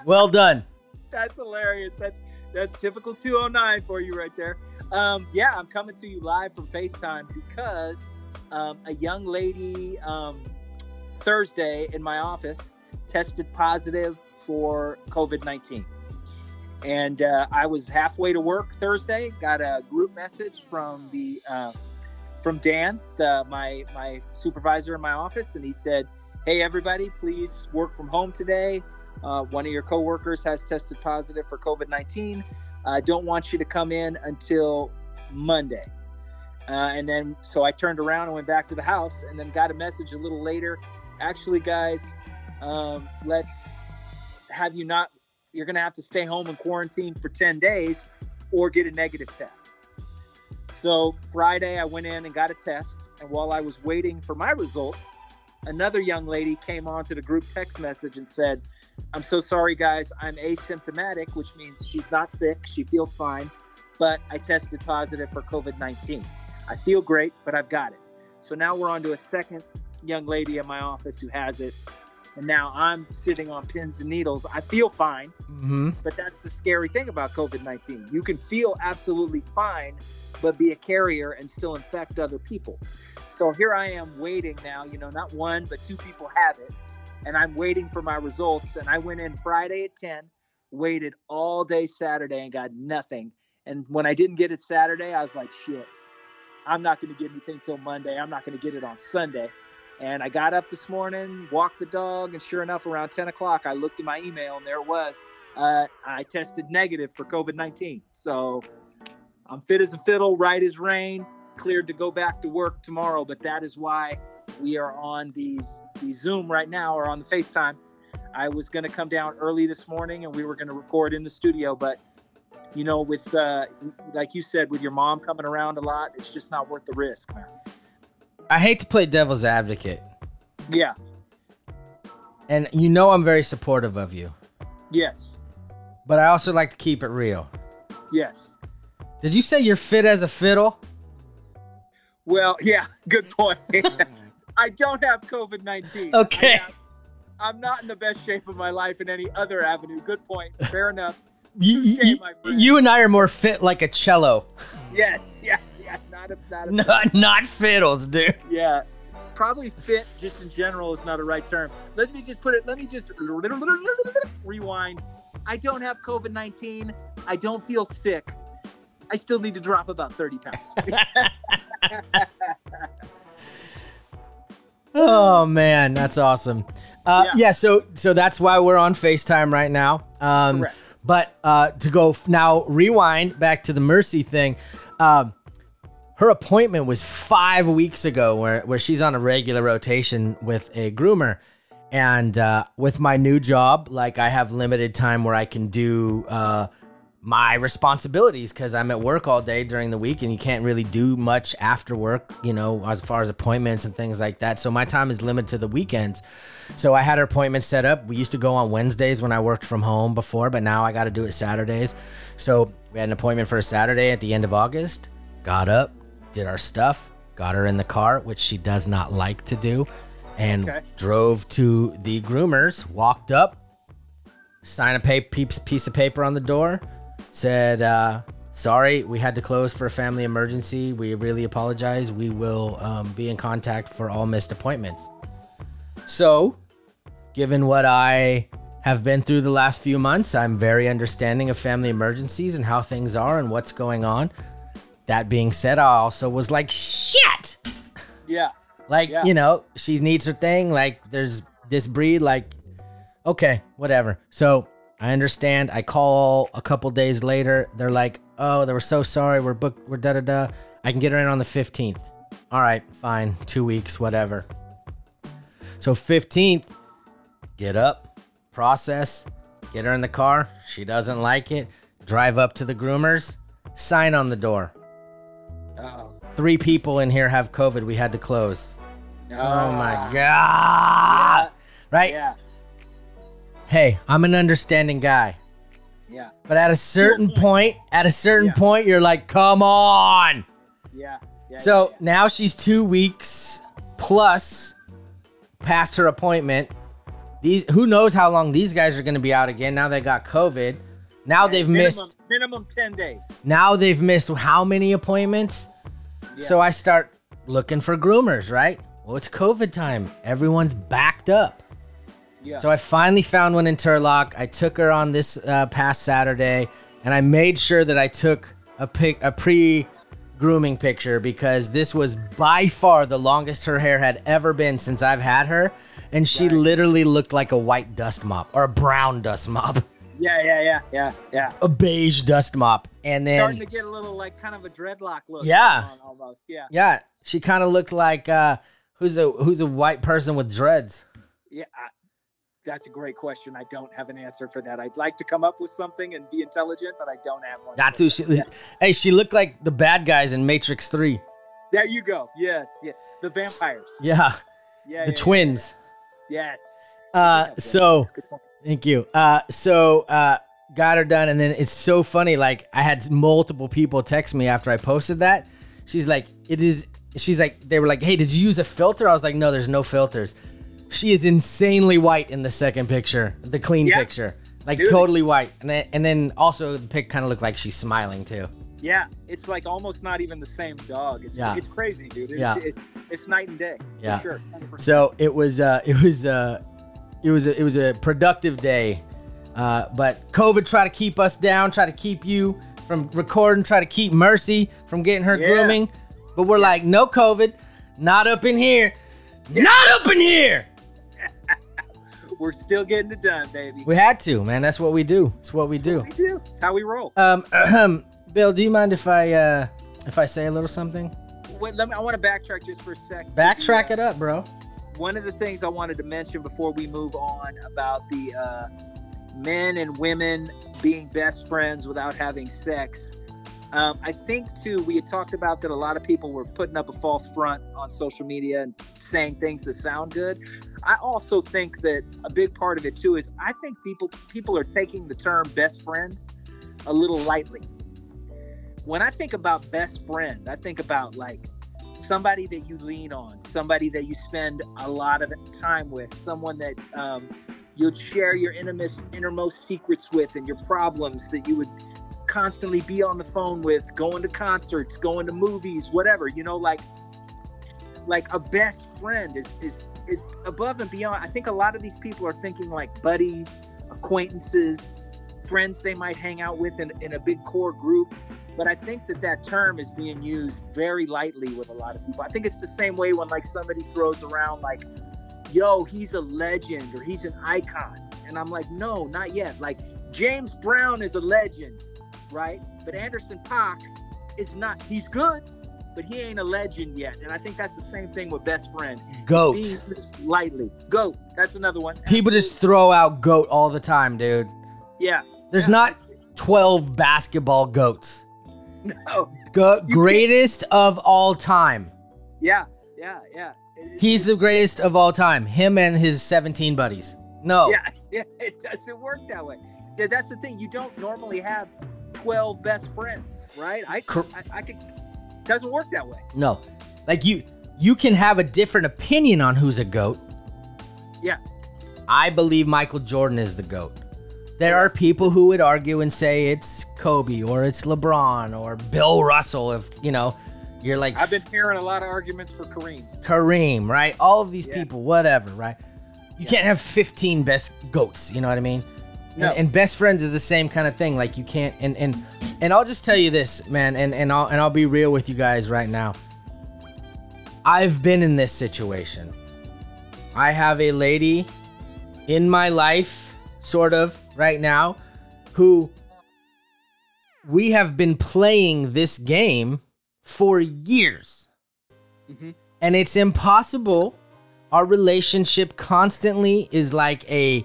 well done. That's hilarious. That's that's typical 209 for you right there. Um, yeah, I'm coming to you live from FaceTime because um, a young lady um, Thursday in my office tested positive for COVID 19. And uh, I was halfway to work Thursday. Got a group message from the uh, from Dan, the, my my supervisor in my office, and he said, "Hey, everybody, please work from home today. Uh, one of your coworkers has tested positive for COVID 19. I don't want you to come in until Monday. Uh, and then, so I turned around and went back to the house and then got a message a little later. Actually, guys, um, let's have you not, you're going to have to stay home and quarantine for 10 days or get a negative test. So Friday, I went in and got a test. And while I was waiting for my results, another young lady came onto the group text message and said, I'm so sorry, guys. I'm asymptomatic, which means she's not sick. She feels fine, but I tested positive for COVID 19. I feel great, but I've got it. So now we're on to a second young lady in my office who has it. And now I'm sitting on pins and needles. I feel fine, Mm-hmm. but that's the scary thing about COVID 19. You can feel absolutely fine, but be a carrier and still infect other people. So here I am waiting now, you know, not one, but two people have it. And I'm waiting for my results. And I went in Friday at 10, waited all day Saturday and got nothing. And when I didn't get it Saturday, I was like, shit, I'm not going to get anything till Monday. I'm not going to get it on Sunday. And I got up this morning, walked the dog, and sure enough, around 10 o'clock, I looked at my email and there it was. Uh, I tested negative for COVID 19. So I'm fit as a fiddle, right as rain, cleared to go back to work tomorrow. But that is why we are on these, these Zoom right now or on the FaceTime. I was going to come down early this morning and we were going to record in the studio, but you know, with uh, like you said, with your mom coming around a lot, it's just not worth the risk. I hate to play devil's advocate, Yeah. and you know I'm very supportive of you, Yes. but I also like to keep it real. Yes. Did you say you're fit as a fiddle? Well, yeah. Good point. I don't have COVID nineteen. Okay. I'm not in the best shape of my life in any other avenue. Good point. Fair enough. You, you, Touche, my friend. you and I are more fit like a cello, Yes. Yeah. Yeah. Not a. Not a. not not fiddles, dude. Yeah. Probably fit just in general is not a right term. Let me just put it, let me just rewind. I don't have COVID 19. I don't feel sick. I still need to drop about 30 pounds. Oh man, that's awesome. Uh, yeah. Yeah. so so that's why we're on Facetime right now. Um, Correct. but uh, to go f- now, rewind back to the Mercy thing. Um, her appointment was five weeks ago, where where she's on a regular rotation with a groomer, and uh, with my new job, like I have limited time where I can do. Uh, my responsibilities because I'm at work all day during the week and you can't really do much after work, you know, as far as appointments and things like that. So my time is limited to the weekends. So I had her appointment set up. We used to go on Wednesdays when I worked from home before, but now I got to do it Saturdays. So we had an appointment for a Saturday at the end of August. Got up, did our stuff, got her in the car, which she does not like to do, and Okay. drove to the groomers, walked up, signed a pa- piece piece of paper on the door, said, uh, "Sorry, we had to close for a family emergency. We really apologize. We will um, be in contact for all missed appointments." So, given what I have been through the last few months, I'm very understanding of family emergencies and how things are and what's going on. That being said, I also was like, "Shit." yeah. Like, Yeah. you know, she needs her thing. Like, there's this breed. Like, okay, whatever. So I understand. I call a couple days later. They're like, oh, they were so sorry. We're booked. We're da da da. I can get her in on the 15th. All right, fine. Two weeks, whatever. So 15th, get up, process, get her in the car. She doesn't like it. Drive up to the groomers, sign on the door. Oh, Three people in here have COVID. We had to close. Oh my Ah. god. Right? Yeah. Hey, I'm an understanding guy. Yeah. But at a certain point, at a certain Yeah. point, you're like, come on. Yeah. yeah So yeah, now she's two weeks plus past her appointment. These who knows how long these guys are gonna be out again. Now they got COVID. Now yeah. they've minimum, missed minimum 10 days. now they've missed how many appointments? So I start looking for groomers, right? Well, it's COVID time. Everyone's backed up. Yeah. So I finally found one in Turlock. I took her on this uh, past Saturday, and I made sure that I took a pic, a pre grooming picture because this was by far the longest her hair had ever been since I've had her, and she Right. literally looked like a white dust mop or a brown dust mop, yeah, yeah, yeah, yeah, yeah. a beige dust mop, and then Starting to get a little like kind of a dreadlock look. Yeah. almost. Yeah. yeah, she kind of looked like uh, who's a who's a white person with dreads. Yeah. I, that's a great question. I don't have an answer for that. I'd like to come up with something and be intelligent, but I don't have one. That's who she. Hey, she looked like the bad guys in Matrix Three. There you go. Yes. Yeah. The vampires. Yeah, Yeah. the yeah, twins. yeah. Yes. Uh, Yeah, so Good point. Thank you. Uh, so uh, got her done, and then it's so funny. Like I had multiple people text me after I posted that. She's like, "It is." She's like, they were like, "Hey, did you use a filter?" I was like, "No, there's no filters." She is insanely white in the second picture, the clean Yeah. picture, like Dude. totally white, and then, and then also the pic kind of looked like she's smiling too. Yeah, it's like almost not even the same dog. It's Yeah. it's crazy, dude. It's, Yeah. it, it's night and day. Yeah. For sure. 100%. So it was uh it was uh it was a, it was a productive day. Uh, but COVID tried to keep us down, try to keep you from recording, try to keep Mercy from getting her Yeah. grooming. But we're like, no COVID, not up in here, not up in here. We're still getting it done, baby. We had to, man. That's what we do. It's what we do. We do. It's how we roll. Um, ahem. Bill, do you mind if I uh if I say a little something? Wait, let me. I want to backtrack just for a sec. Backtrack the, it up, bro. One of the things I wanted to mention before we move on about the uh, men and women being best friends without having sex. Um, I think too, we had talked about that a lot of people were putting up a false front on social media and saying things that sound good. I also think that a big part of it too is I think people people are taking the term best friend a little lightly. When I think about best friend, I think about like somebody that you lean on, somebody that you spend a lot of time with, someone that um, you'd share your innermost, innermost secrets with and your problems that you would constantly be on the phone with, going to concerts, going to movies, whatever. You know, like like a best friend is is is above and beyond. I think a lot of these people are thinking like buddies, acquaintances, friends they might hang out with in, in a big core group. But I think that that term is being used very lightly with a lot of people. I think it's the same way when like somebody throws around like, "Yo, he's a legend" or "He's an icon," and I'm like, "No, not yet." Like James Brown is a legend, right? But Anderson Paak is not. He's good, but he ain't a legend yet. And I think that's the same thing with best friend. Goat. It's being used lightly. Goat. That's another one. People just throw out goat all the time, dude. yeah. There's Yeah, not 12 basketball goats. No. Go- can't- greatest of all time. Yeah. Yeah. Yeah. He's the greatest of all time. Him and his 17 buddies. No. Yeah, yeah, it doesn't work that way. Yeah, that's the thing. You don't normally have twelve best friends, right? I, Cor- I, I could. Doesn't work that way. No. Like you you can have a different opinion on who's a goat. Yeah. I believe Michael Jordan is the goat. There are people who would argue and say it's Kobe or it's LeBron or Bill Russell if, you know, you're like I've been hearing a lot of arguments for Kareem. Kareem, right? All of these Yeah. people, whatever, right? You can't have 15 best goats, you know what I mean? No. And, and best friends is the same kind of thing. Like you can't and and and I'll just tell you this, man, and and I'll and I'll be real with you guys right now. I've been in this situation. I have a lady in my life, sort of, right now, who we have been playing this game for years. Mhm. And it's impossible. Our relationship constantly is like a,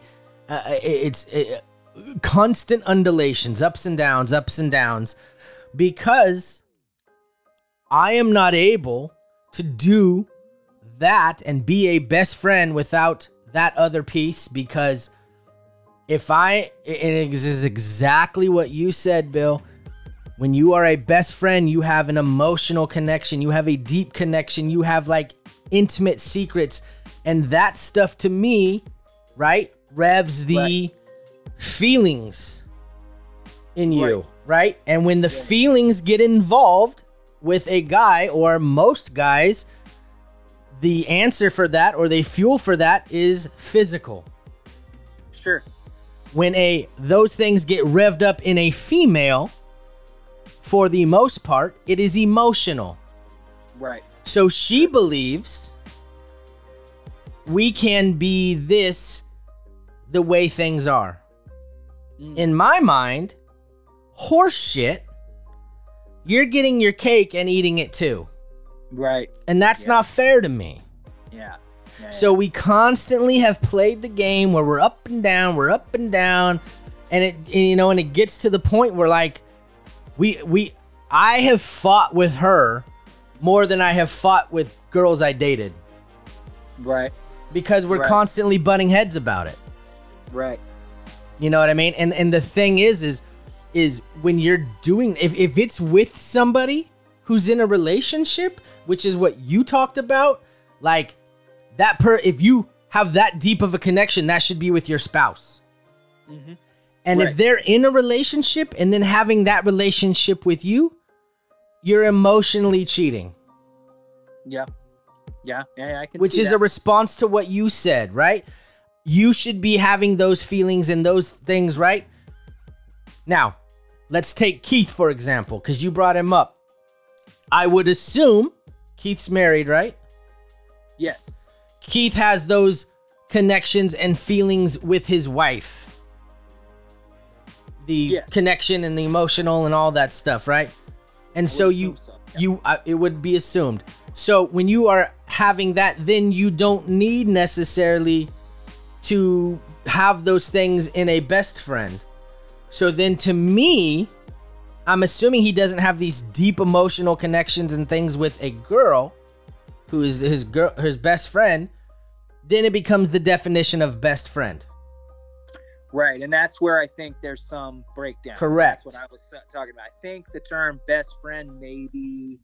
uh, it's uh, constant undulations, ups and downs, ups and downs, because I am not able to do that and be a best friend without that other piece because if I it is exactly what you said, Bill. When you are a best friend, you have an emotional connection, you have a deep connection, you have like intimate secrets, and that stuff to me, right, revs the Right. feelings in you, Right. right? And when the feelings get involved with a guy or most guys, the answer for that or the fuel for that is physical. Sure. When a those things get revved up in a female, for the most part, it is emotional. Right. So she believes we can be this the way things are. Mm. In my mind, horseshit, you're getting your cake and eating it too. Right. And that's Yeah. not fair to me. Yeah. So we constantly have played the game where we're up and down, we're up and down, and it and, you know, and it gets to the point where like we we I have fought with her more than I have fought with girls I dated Right. because we're Right. constantly butting heads about it. Right. You know what I mean? And and the thing is is is when you're doing if if it's with somebody who's in a relationship, which is what you talked about, like that per if you have that deep of a connection, that should be with your spouse. Mhm. And if they're in a relationship and then having that relationship with you, you're emotionally cheating, Yeah. Yeah. Yeah. I can. which is that. a response to what you said, right? You should be having those feelings and those things, right? Now, let's take Keith for example, because you brought him up. I would assume Keith's married, right? yes. Keith has those connections and feelings with his wife. The Yes. connection and the emotional and all that stuff, right? And so you so, you uh, it would be assumed. So when you are having that then you don't need necessarily to have those things in a best friend. So then to me, I'm assuming he doesn't have these deep emotional connections and things with a girl who is his girl his best friend. Then it becomes the definition of best friend. Right, and that's where I think there's some breakdown. Correct. That's what I was talking about. I think the term best friend may be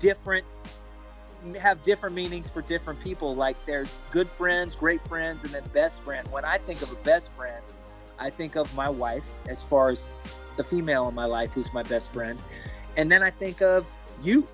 different, have different meanings for different people. Like there's good friends, great friends, and then best friend. When I think of a best friend, I think of my wife as far as the female in my life who's my best friend, and then I think of you,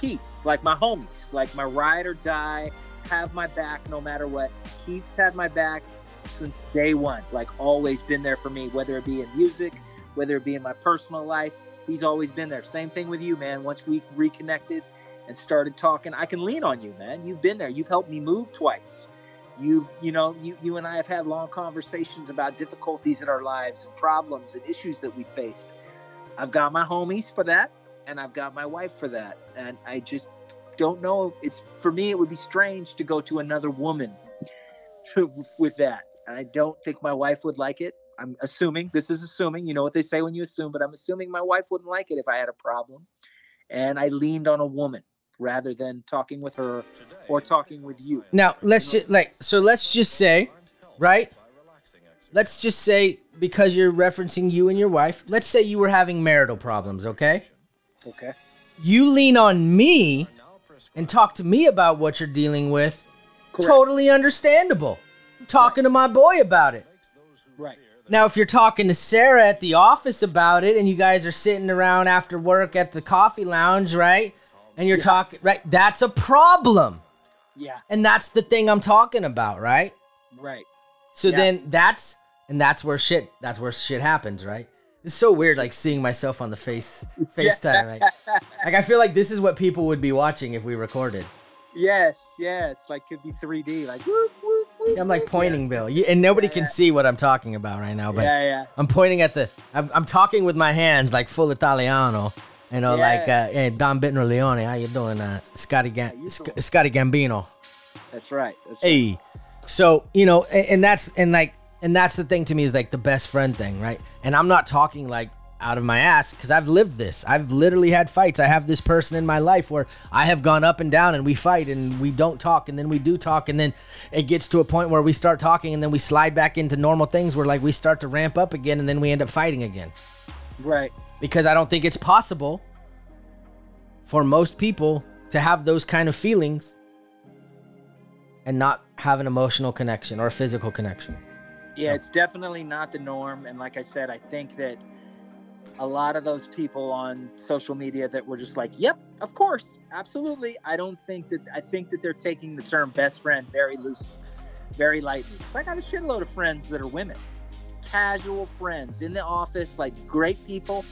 Keith, like my homies, like my ride or die, have my back no matter what. Keith's had my back since day one, like always been there for me, whether it be in music, whether it be in my personal life. He's always been there. Same thing with you, man. Once we reconnected and started talking, I can lean on you, man. You've been there. You've helped me move twice. You've, you know, you, you and I have had long conversations about difficulties in our lives and problems and issues that we faced. I've got my homies for that, and I've got my wife for that. And I just don't know. It's for me, it would be strange to go to another woman with that. And I don't think my wife would like it. I'm assuming this is assuming, you know what they say when you assume, but I'm assuming my wife wouldn't like it if I had a problem. And I leaned on a woman rather than talking with her or talking with you. Now let's just like so let's just say, right? Let's just say because you're referencing you and your wife, let's say you were having marital problems, okay? Okay. You lean on me and talk to me about what you're dealing with. Correct. Totally understandable. I'm talking to my boy about it. Right. Now, if you're talking to Sarah at the office about it and you guys are sitting around after work at the coffee lounge, right? And you're talking, right? That's a problem. Yeah. And that's the thing I'm talking about, right? Right. So Yeah. then that's and that's where shit that's where shit happens, right? It's so weird like seeing myself on the face FaceTime. Like, like I feel like this is what people would be watching if we recorded. Yes. Yeah. It's like could be 3D. Like whoop whoop whoop. I'm like pointing Bill. You, and nobody Yeah, can yeah. see what I'm talking about right now, but Yeah. Yeah. I'm pointing at the I'm, I'm talking with my hands like full Italiano. You know, like uh, hey, Don Bittner Leone, how you doing? Uh, Scotty, Ga- Sc- Scotty Gambino. That's right. That's right. Hey, so you know, and, and that's and like and that's the thing to me is like the best friend thing, right? And I'm not talking like out of my ass because I've lived this. I've literally had fights. I have this person in my life where I have gone up and down and we fight and we don't talk and then we do talk and then it gets to a point where we start talking and then we slide back into normal things where like we start to ramp up again and then we end up fighting again Right. because I don't think it's possible for most people to have those kind of feelings and not have an emotional connection or a physical connection. Yeah, it's definitely not the norm. And like I said, I think that a lot of those people on social media that were just like, yep, of course, absolutely. I don't think that, I think that they're taking the term best friend very loosely, very lightly. Because I got a shitload of friends that are women, casual friends in the office, like great people,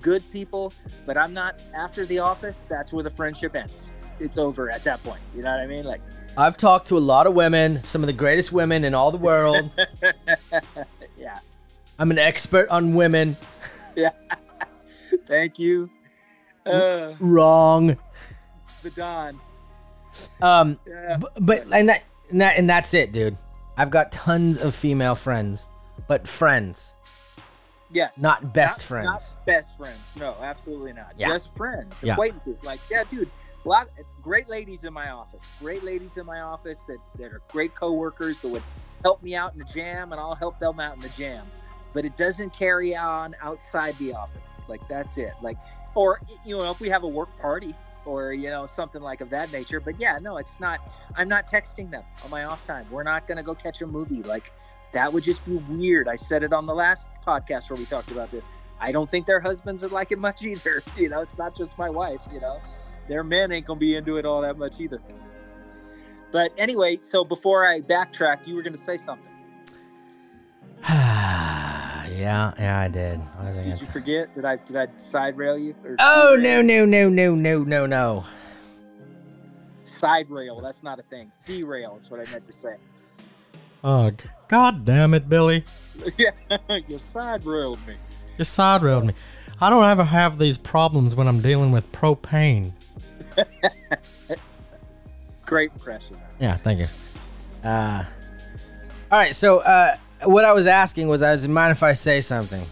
good people. But I'm not, after the office, that's where the friendship ends. It's over at that point. You know what I mean? Like, I've talked to a lot of women, some of the greatest women in all the world. Yeah. I'm an expert on women. Yeah. Thank you. Uh, Wrong. the Don. Um, Yeah. b- but and that, and that and that's it, dude. I've got tons of female friends, but friends, Yes. not best Not- friends. Not best friends. No, absolutely not. Yeah. Just friends, Yeah. acquaintances. Like, yeah, dude, a lot great ladies in my office. Great ladies in my office that, that are great coworkers that would help me out in the jam and I'll help them out in the jam. But it doesn't carry on outside the office. Like that's it. Like or you know, if we have a work party or you know something like of that nature but yeah no it's not i'm not texting them on my off time we're not going to go catch a movie like that would just be weird. I said it on the last podcast where we talked about this. I don't think their husbands would like it much either. You know it's not just my wife you know. Their men ain't gonna be into it all that much either. But anyway so before i backtracked you were gonna say something. Yeah, yeah, I did. I did you forget? Did i did i side rail you? Or oh no, no, no, no, no, no, no. side rail that's not a thing. Derail is what i meant to say Oh, god damn it, Billy. yeah you side railed me You side railed me. I don't ever have these problems when I'm dealing with propane. great pressure. Yeah, thank you. Uh, all All right. So uh, what I was asking was, I was mind if I say something.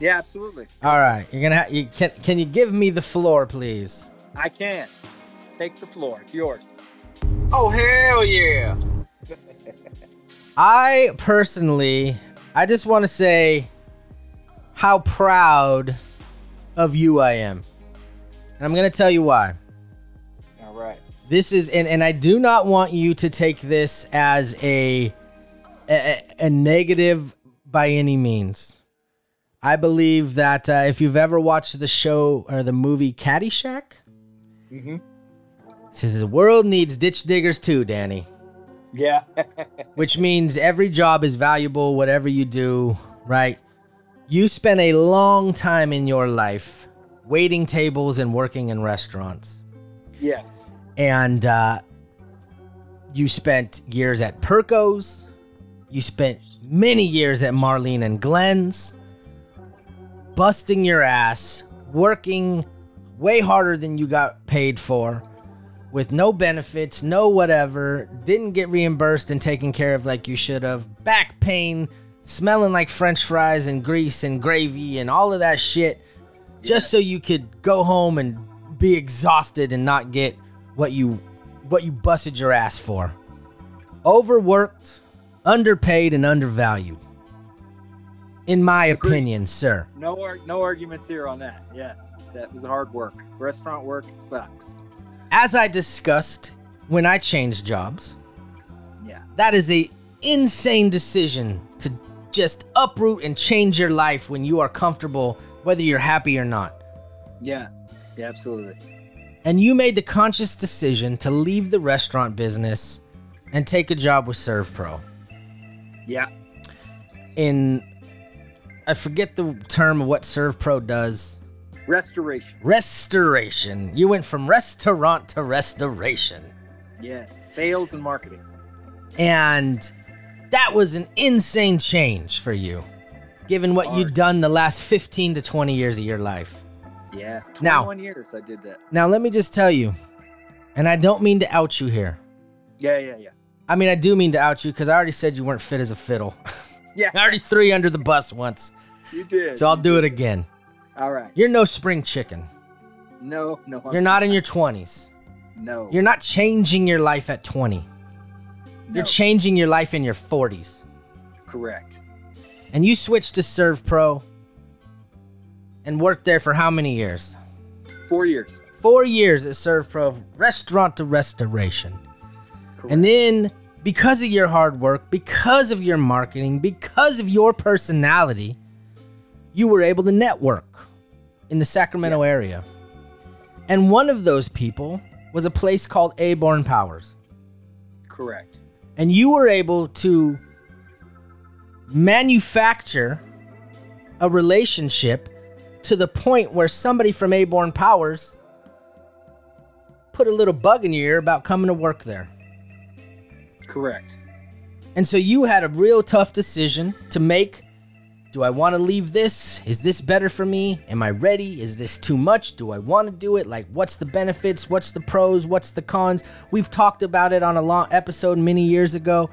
Yeah, absolutely. All right. You're gonna. Ha- you can. Can you give me the floor, please? I can. Take the floor. It's yours. Oh hell yeah! I personally, I just want to say how proud of you I am. And I'm going to tell you why. All right. This is, and, and I do not want you to take this as a, a, a negative by any means. I believe that uh, if you've ever watched the show or the movie Caddyshack, Mm-hmm. says the world needs ditch diggers too, Danny. Yeah. which means every job is valuable, whatever you do, right? You spent a long time in your life waiting tables and working in restaurants. yes. And uh, you spent years at Perko's. You spent many years at Marlene and Glenn's, busting your ass, working way harder than you got paid for, with no benefits, no whatever, didn't get reimbursed and taken care of like you should have, back pain, smelling like french fries and grease and gravy and all of that shit, just so you could go home and be exhausted and not get what you what you busted your ass for. Overworked, underpaid and undervalued. In my Agreed. opinion, sir. No, no arguments here on that. Yes, that was hard work. Restaurant work sucks. As I discussed when I changed jobs, Yeah. that is a insane decision to just uproot and change your life when you are comfortable whether you're happy or not. Yeah. Yeah, absolutely. And you made the conscious decision to leave the restaurant business and take a job with ServPro. Yeah. In I forget the term of what ServPro does. Restoration. Restoration. You went from restaurant to restoration. Yes. Sales and marketing. And that was an insane change for you, given what you'd done the last 15 to 20 years of your life. Yeah. Now- 21 years I did that. Now, let me just tell you, and I don't mean to out you here. Yeah, yeah, yeah. I mean, I do mean to out you because I already said you weren't fit as a fiddle. Yeah. I already threw you under the bus once, You did. so I'll do it again. All right. You're no spring chicken. No, no. I'm You're not in your 20s. No. You're not changing your life at 20. no. You're changing your life in your 40s. Correct. And you switched to ServPro and worked there for how many years? Four years. Four years at ServPro, restaurant to restoration. Correct. And then, because of your hard work, because of your marketing, because of your personality, you were able to network in the Sacramento Yes. area. And one of those people was a place called Aborn Powers. Correct. And you were able to manufacture a relationship to the point where somebody from Aborn Powers put a little bug in your ear about coming to work there. Correct. And so you had a real tough decision to make. Do I want to leave this? Is this better for me? Am I ready? Is this too much? Do I want to do it? Like, what's the benefits? What's the pros? What's the cons? We've talked about it on a long episode many years ago.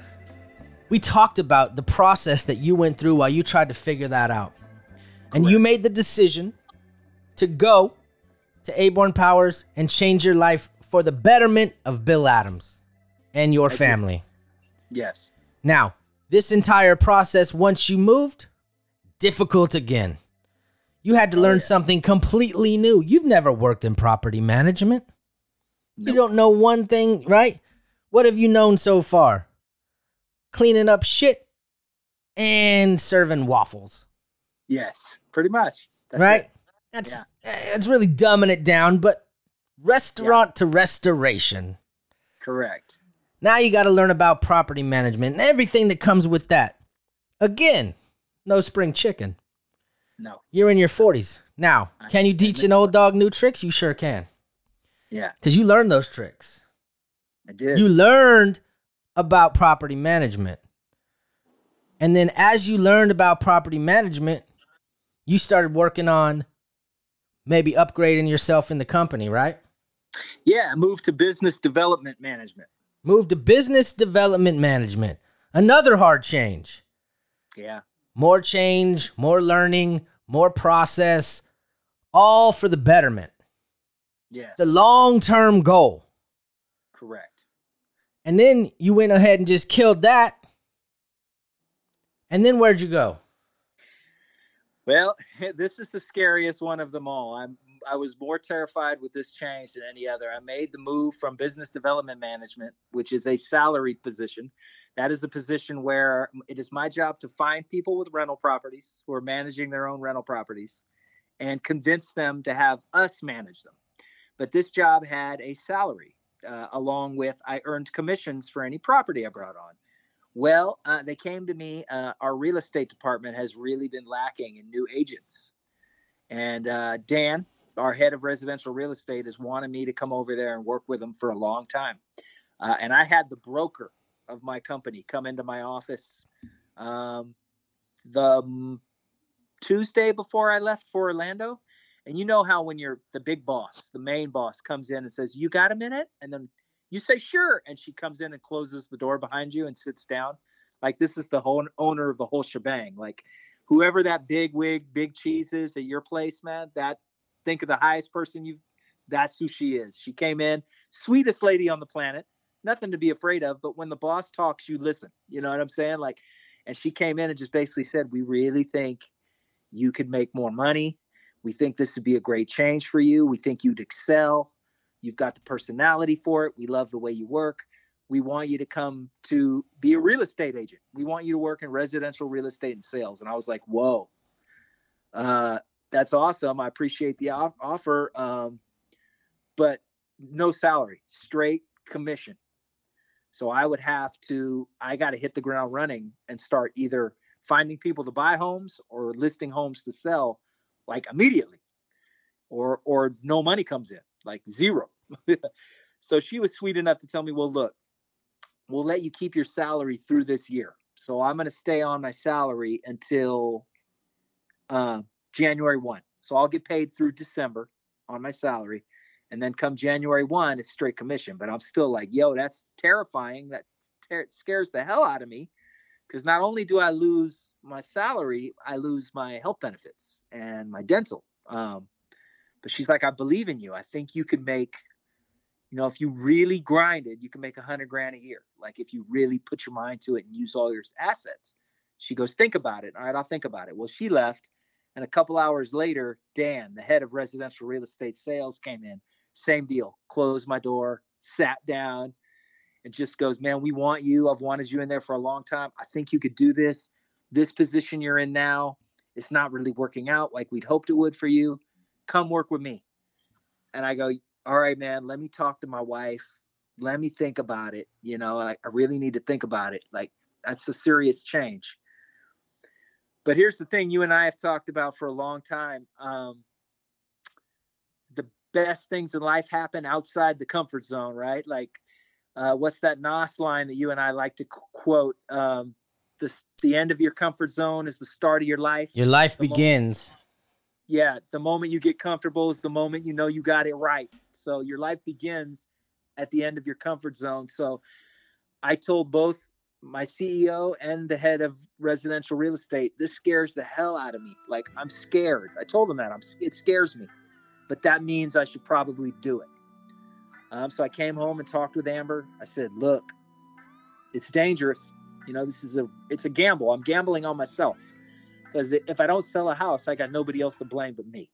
We talked about the process that you went through while you tried to figure that out. And you made the decision to go to Aborn Powers and change your life for the betterment of Bill Adams and your did. family. Yes. Now, this entire process, once you moved, difficult again. You had to learn oh, something completely new. You've never worked in property management. You don't know one thing, right? What have you known so far? Cleaning up shit and serving waffles, Yes. Pretty much. That's right? it. That's that's really dumbing it down, but restaurant to restoration. Correct. Now you got to learn about property management and everything that comes with that. Again, no spring chicken. No. You're in your 40s. Now, I- can you teach an old dog new tricks? You sure can. Yeah. Because you learned those tricks. I did. You learned about property management. And then as you learned about property management, you started working on maybe upgrading yourself in the company, right? yeah. I moved to business development management. Move to business development management. Another hard change. Yeah. More change, more learning, more process, all for the betterment, Yes. the long term goal. Correct. And then you went ahead and just killed that. And then where'd you go? Well, this is the scariest one of them all. I'm I was more terrified with this change than any other. I made the move from business development management, which is a salaried position. That is a position where it is my job to find people with rental properties who are managing their own rental properties and convince them to have us manage them. But this job had a salary uh, along with I earned commissions for any property I brought on. Well, uh, they came to me. Uh, our real estate department has really been lacking in new agents. And uh, Dan, our head of residential real estate, has wanted me to come over there and work with him for a long time. Uh, and I had the broker of my company come into my office um, the mm, Tuesday before I left for Orlando. And you know how when you're the big boss, the main boss comes in and says, You got a minute? And then you say sure and she comes in and closes the door behind you and sits down like this is the whole owner of the whole shebang like whoever that big wig big cheese is at your place man that think of the highest person you've that's who she is she came in sweetest lady on the planet nothing to be afraid of but when the boss talks you listen you know what i'm saying like and she came in and just basically said we really think you could make more money we think this would be a great change for you we think you'd excel You've got the personality for it. We love the way you work. We want you to come to be a real estate agent. We want you to work in residential real estate and sales. And I was like, whoa, uh, that's awesome. I appreciate the off- offer. Um, but no salary, straight commission. So I would have to, I got to hit the ground running and start either finding people to buy homes or listing homes to sell like immediately or, or no money comes in like zero. so she was sweet enough to tell me, well, look, we'll let you keep your salary through this year. So I'm going to stay on my salary until uh, January 1. So I'll get paid through December on my salary. And then come January 1, it's straight commission. But I'm still like, yo, that's terrifying. That ter- scares the hell out of me. Because not only do I lose my salary, I lose my health benefits and my dental. Um, but she's like, I believe in you. I think you could make, you know, if you really grinded, you can make a hundred grand a year. Like if you really put your mind to it and use all your assets. She goes, think about it. All right, I'll think about it. Well, she left. And a couple hours later, Dan, the head of residential real estate sales, came in. Same deal. Closed my door, sat down, and just goes, Man, we want you. I've wanted you in there for a long time. I think you could do this. This position you're in now, it's not really working out like we'd hoped it would for you come work with me. And I go, all right, man, let me talk to my wife. Let me think about it. You know, I, I really need to think about it. Like, that's a serious change. But here's the thing you and I have talked about for a long time. Um, the best things in life happen outside the comfort zone, right? Like, uh, what's that Nas line that you and I like to quote? Um, the, the end of your comfort zone is the start of your life. Your life The begins. yeah, the moment you get comfortable is the moment you know you got it right. So your life begins at the end of your comfort zone. So I told both my CEO and the head of residential real estate, this scares the hell out of me. Like I'm scared. I told them that I'm it scares me, but that means I should probably do it. Um, so I came home and talked with Amber. I said, "Look, it's dangerous. You know, this is a it's a gamble. I'm gambling on myself." because if I don't sell a house, I got nobody else to blame but me.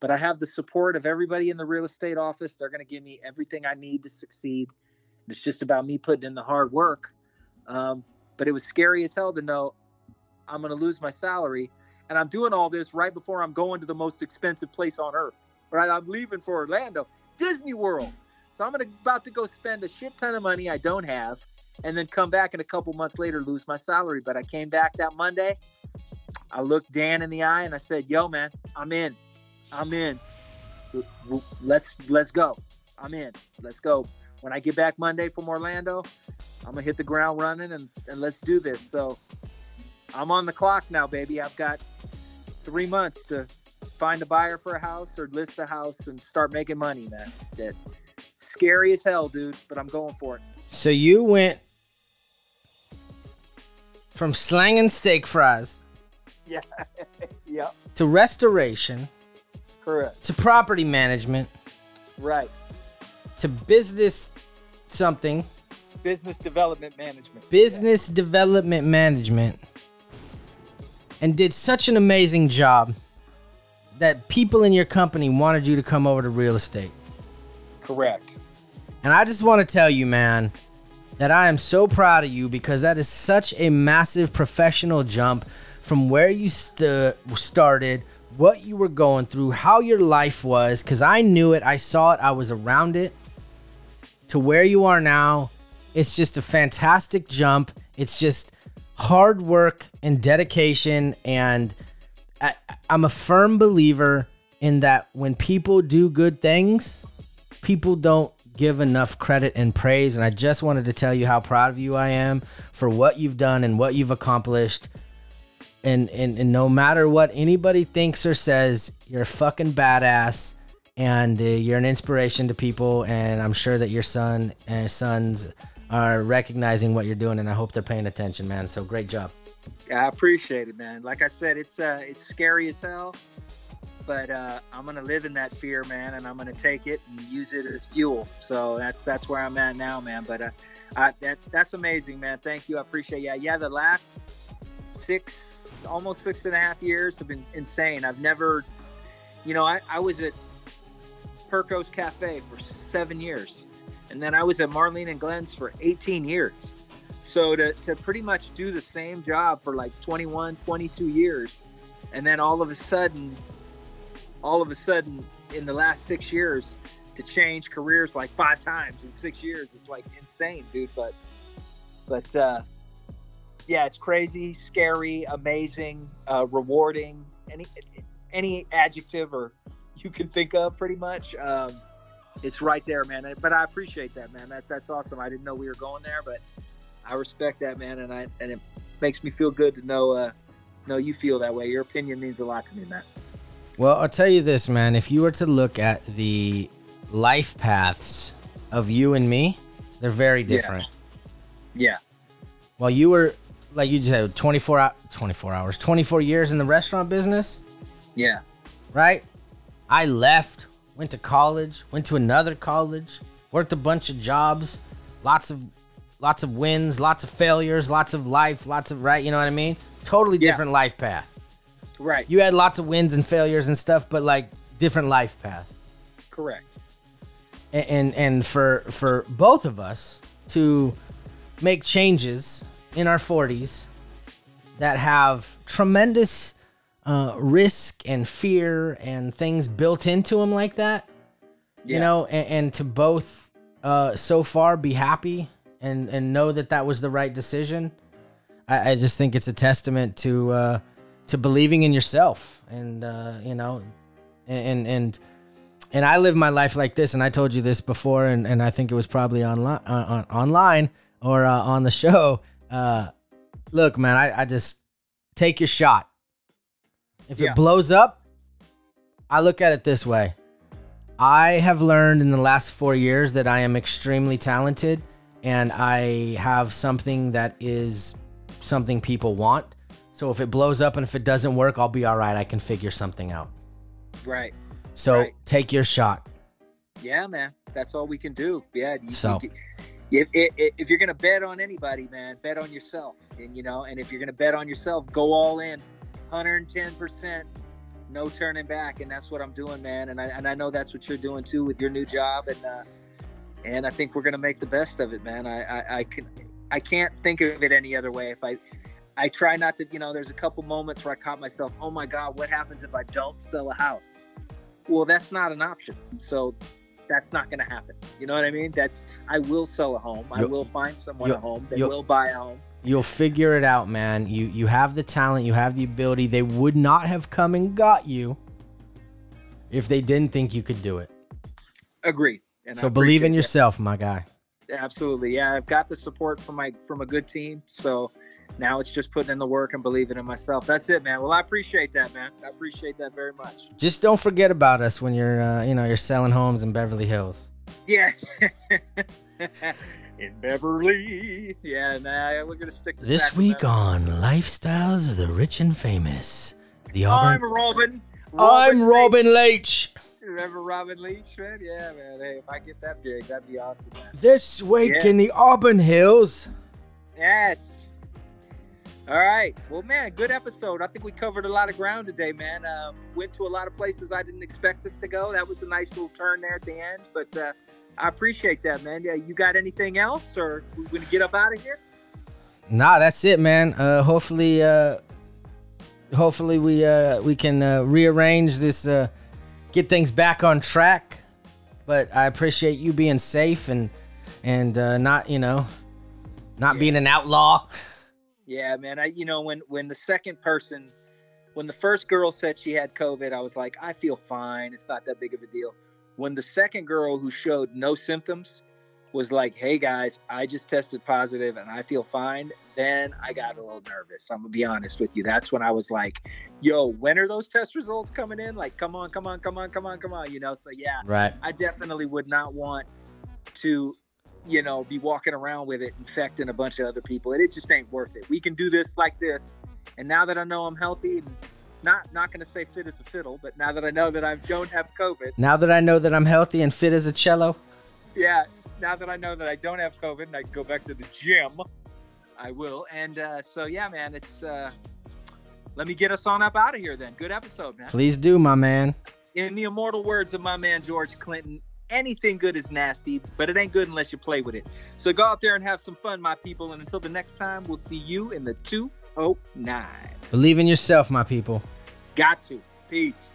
But I have the support of everybody in the real estate office. They're going to give me everything I need to succeed. It's just about me putting in the hard work. Um, but it was scary as hell to know I'm going to lose my salary. And I'm doing all this right before I'm going to the most expensive place on earth. Right? I'm leaving for Orlando, Disney World. So I'm gonna, about to go spend a shit ton of money I don't have and then come back and a couple months later lose my salary. But I came back that Monday I looked Dan in the eye and I said, "Yo, man, I'm in. I'm in. Let's let's go. I'm in. Let's go. When I get back Monday from Orlando, I'm gonna hit the ground running and and let's do this." So I'm on the clock now, baby. I've got three months to find a buyer for a house or list a house and start making money, man. That scary as hell, dude, but I'm going for it. So you went from slanging steak fries Yeah. yep. to restoration Correct. to property management Right. To business something, Business development management. business development management, and did such an amazing job that people in your company wanted you to come over to real estate. Correct. And I just want to tell you, man, that I am so proud of you because that is such a massive professional jump from where you st- started, what you were going through, how your life was, because I knew it, I saw it, I was around it, to where you are now. It's just a fantastic jump. It's just hard work and dedication. And I, I'm a firm believer in that when people do good things, people don't give enough credit and praise. And I just wanted to tell you how proud of you I am for what you've done and what you've accomplished. And, and, and no matter what anybody thinks or says, you're a fucking badass and uh, you're an inspiration to people. And I'm sure that your son and sons are recognizing what you're doing. And I hope they're paying attention, man. So great job. I appreciate it, man. Like I said, it's uh, it's scary as hell, but uh, I'm gonna live in that fear, man, and I'm gonna take it and use it as fuel. So that's that's where I'm at now, man. But uh, I, that that's amazing, man. Thank you. I appreciate. Yeah, yeah. The last six, almost six and a half years have been insane. I've never, you know, I, I was at Perko's Cafe for seven years, and then I was at Marlene and Glenn's for 18 years. So to, to pretty much do the same job for like 21, 22 years, and then all of a sudden, all of a sudden in the last six years, to change careers like five times in six years is like insane, dude. But, but uh, yeah, it's crazy, scary, amazing, uh, rewarding. Any any adjective or you can think of, pretty much. Um, it's right there, man. But I appreciate that, man. That that's awesome. I didn't know we were going there, but I respect that, man, and I and it makes me feel good to know uh, know you feel that way. Your opinion means a lot to me, man. Well, I'll tell you this, man. If you were to look at the life paths of you and me, they're very different. Yeah, While you were, like you just said, 24, hou- 24 hours, 24 years in the restaurant business, yeah, right? I left, went to college, went to another college, worked a bunch of jobs, lots of lots of wins, lots of failures, lots of life, lots of right, you know what I mean? Totally Yeah. different life path. right, You had lots of wins and failures and stuff, but like different life path. correct. and and, and for for both of us to make changes in our 40s that have tremendous uh, risk and fear and things built into him like that you know and, and to both uh, so far be happy and and know that that was the right decision i, I just think it's a testament to uh, to believing in yourself and uh, you know and and and I live my life like this, and I told you this before, and, and I think it was probably online, uh, on, online or uh, on the show. Uh, look, man, I, I just take your shot. If Yeah. it blows up, I look at it this way. I have learned in the last four years that I am extremely talented, and I have something that is something people want. So if it blows up and if it doesn't work, I'll be all right. I can figure something out. Right. So Right. take your shot. Yeah, man. That's all we can do. Yeah. You, So- you- if, if, if you're gonna bet on anybody, man, bet on yourself. And you know, and if you're gonna bet on yourself, go all in, 110 percent, no turning back. And that's what I'm doing, man. And I and I know that's what you're doing too with your new job. And uh, and I think we're gonna make the best of it, man. I I, I can I can't think of it any other way. If I I try not to, you know, there's a couple moments where I caught myself, oh my God, what happens if I don't sell a house? Well, that's not an option. So that's not going to happen. You know what I mean? That's, I will sell a home. I You'll- will find someone a home. They you'll- buy a home. You'll figure it out, man. You you have the talent, you have the ability. They would not have come and got you if they didn't think you could do it. Agreed. And I So believe in appreciate that. yourself, my guy. Absolutely. Yeah. I've got the support from my, from a good team. So now it's just putting in the work and believing in myself. That's it, man. Well, I appreciate that, man. I appreciate that very much. Just don't forget about us when you're uh, you know, you're selling homes in Beverly Hills. Yeah. in Beverly. Yeah, nah, we're gonna stick to This week on Lifestyles of the Rich and Famous, the Auburn. I'm Auburn. Robin. I'm Leach. Robin Leach. Remember Robin Leach, man? Yeah, man. Hey, if I get that gig, that'd be awesome, man. This week Yeah. in the Auburn Hills. Yes. All right. Well, man, good episode. I think we covered a lot of ground today, man. Um, went to a lot of places I didn't expect us to go. That was a nice little turn there at the end, but uh, I appreciate that, man. Yeah, you got anything else, or we gonna get up out of here? Nah, that's it, man. Uh, hopefully, uh, hopefully we uh, we can uh, rearrange this, uh, get things back on track. But I appreciate you being safe and and uh, not you know not Yeah. being an outlaw. Yeah, man. I, you know, when when the second person, when the first girl said she had COVID, I was like, I feel fine. It's not that big of a deal. When the second girl who showed no symptoms was like, Hey guys, I just tested positive and I feel fine, then I got a little nervous. I'm gonna be honest with you. That's when I was like, Yo, when are those test results coming in? Like, come on, come on, come on, come on, come on. You know. So yeah, Right. I definitely would not want to, you know, be walking around with it, infecting a bunch of other people. And it just ain't worth it. We can do this like this. And now that I know I'm healthy, and not not gonna say fit as a fiddle, but now that I know that I don't have COVID, Now that I know that I'm healthy and fit as a cello, yeah, now that I know that I don't have COVID and I can go back to the gym, I will. And uh, so yeah, man, it's uh, let me get us on up out of here then. Good episode, man. please do, my man. In the immortal words of my man George Clinton, anything good is nasty, but it ain't good unless you play with it. So go out there and have some fun, my people. And until the next time, we'll see you in the 209. Believe in yourself, my people. Got to. Peace.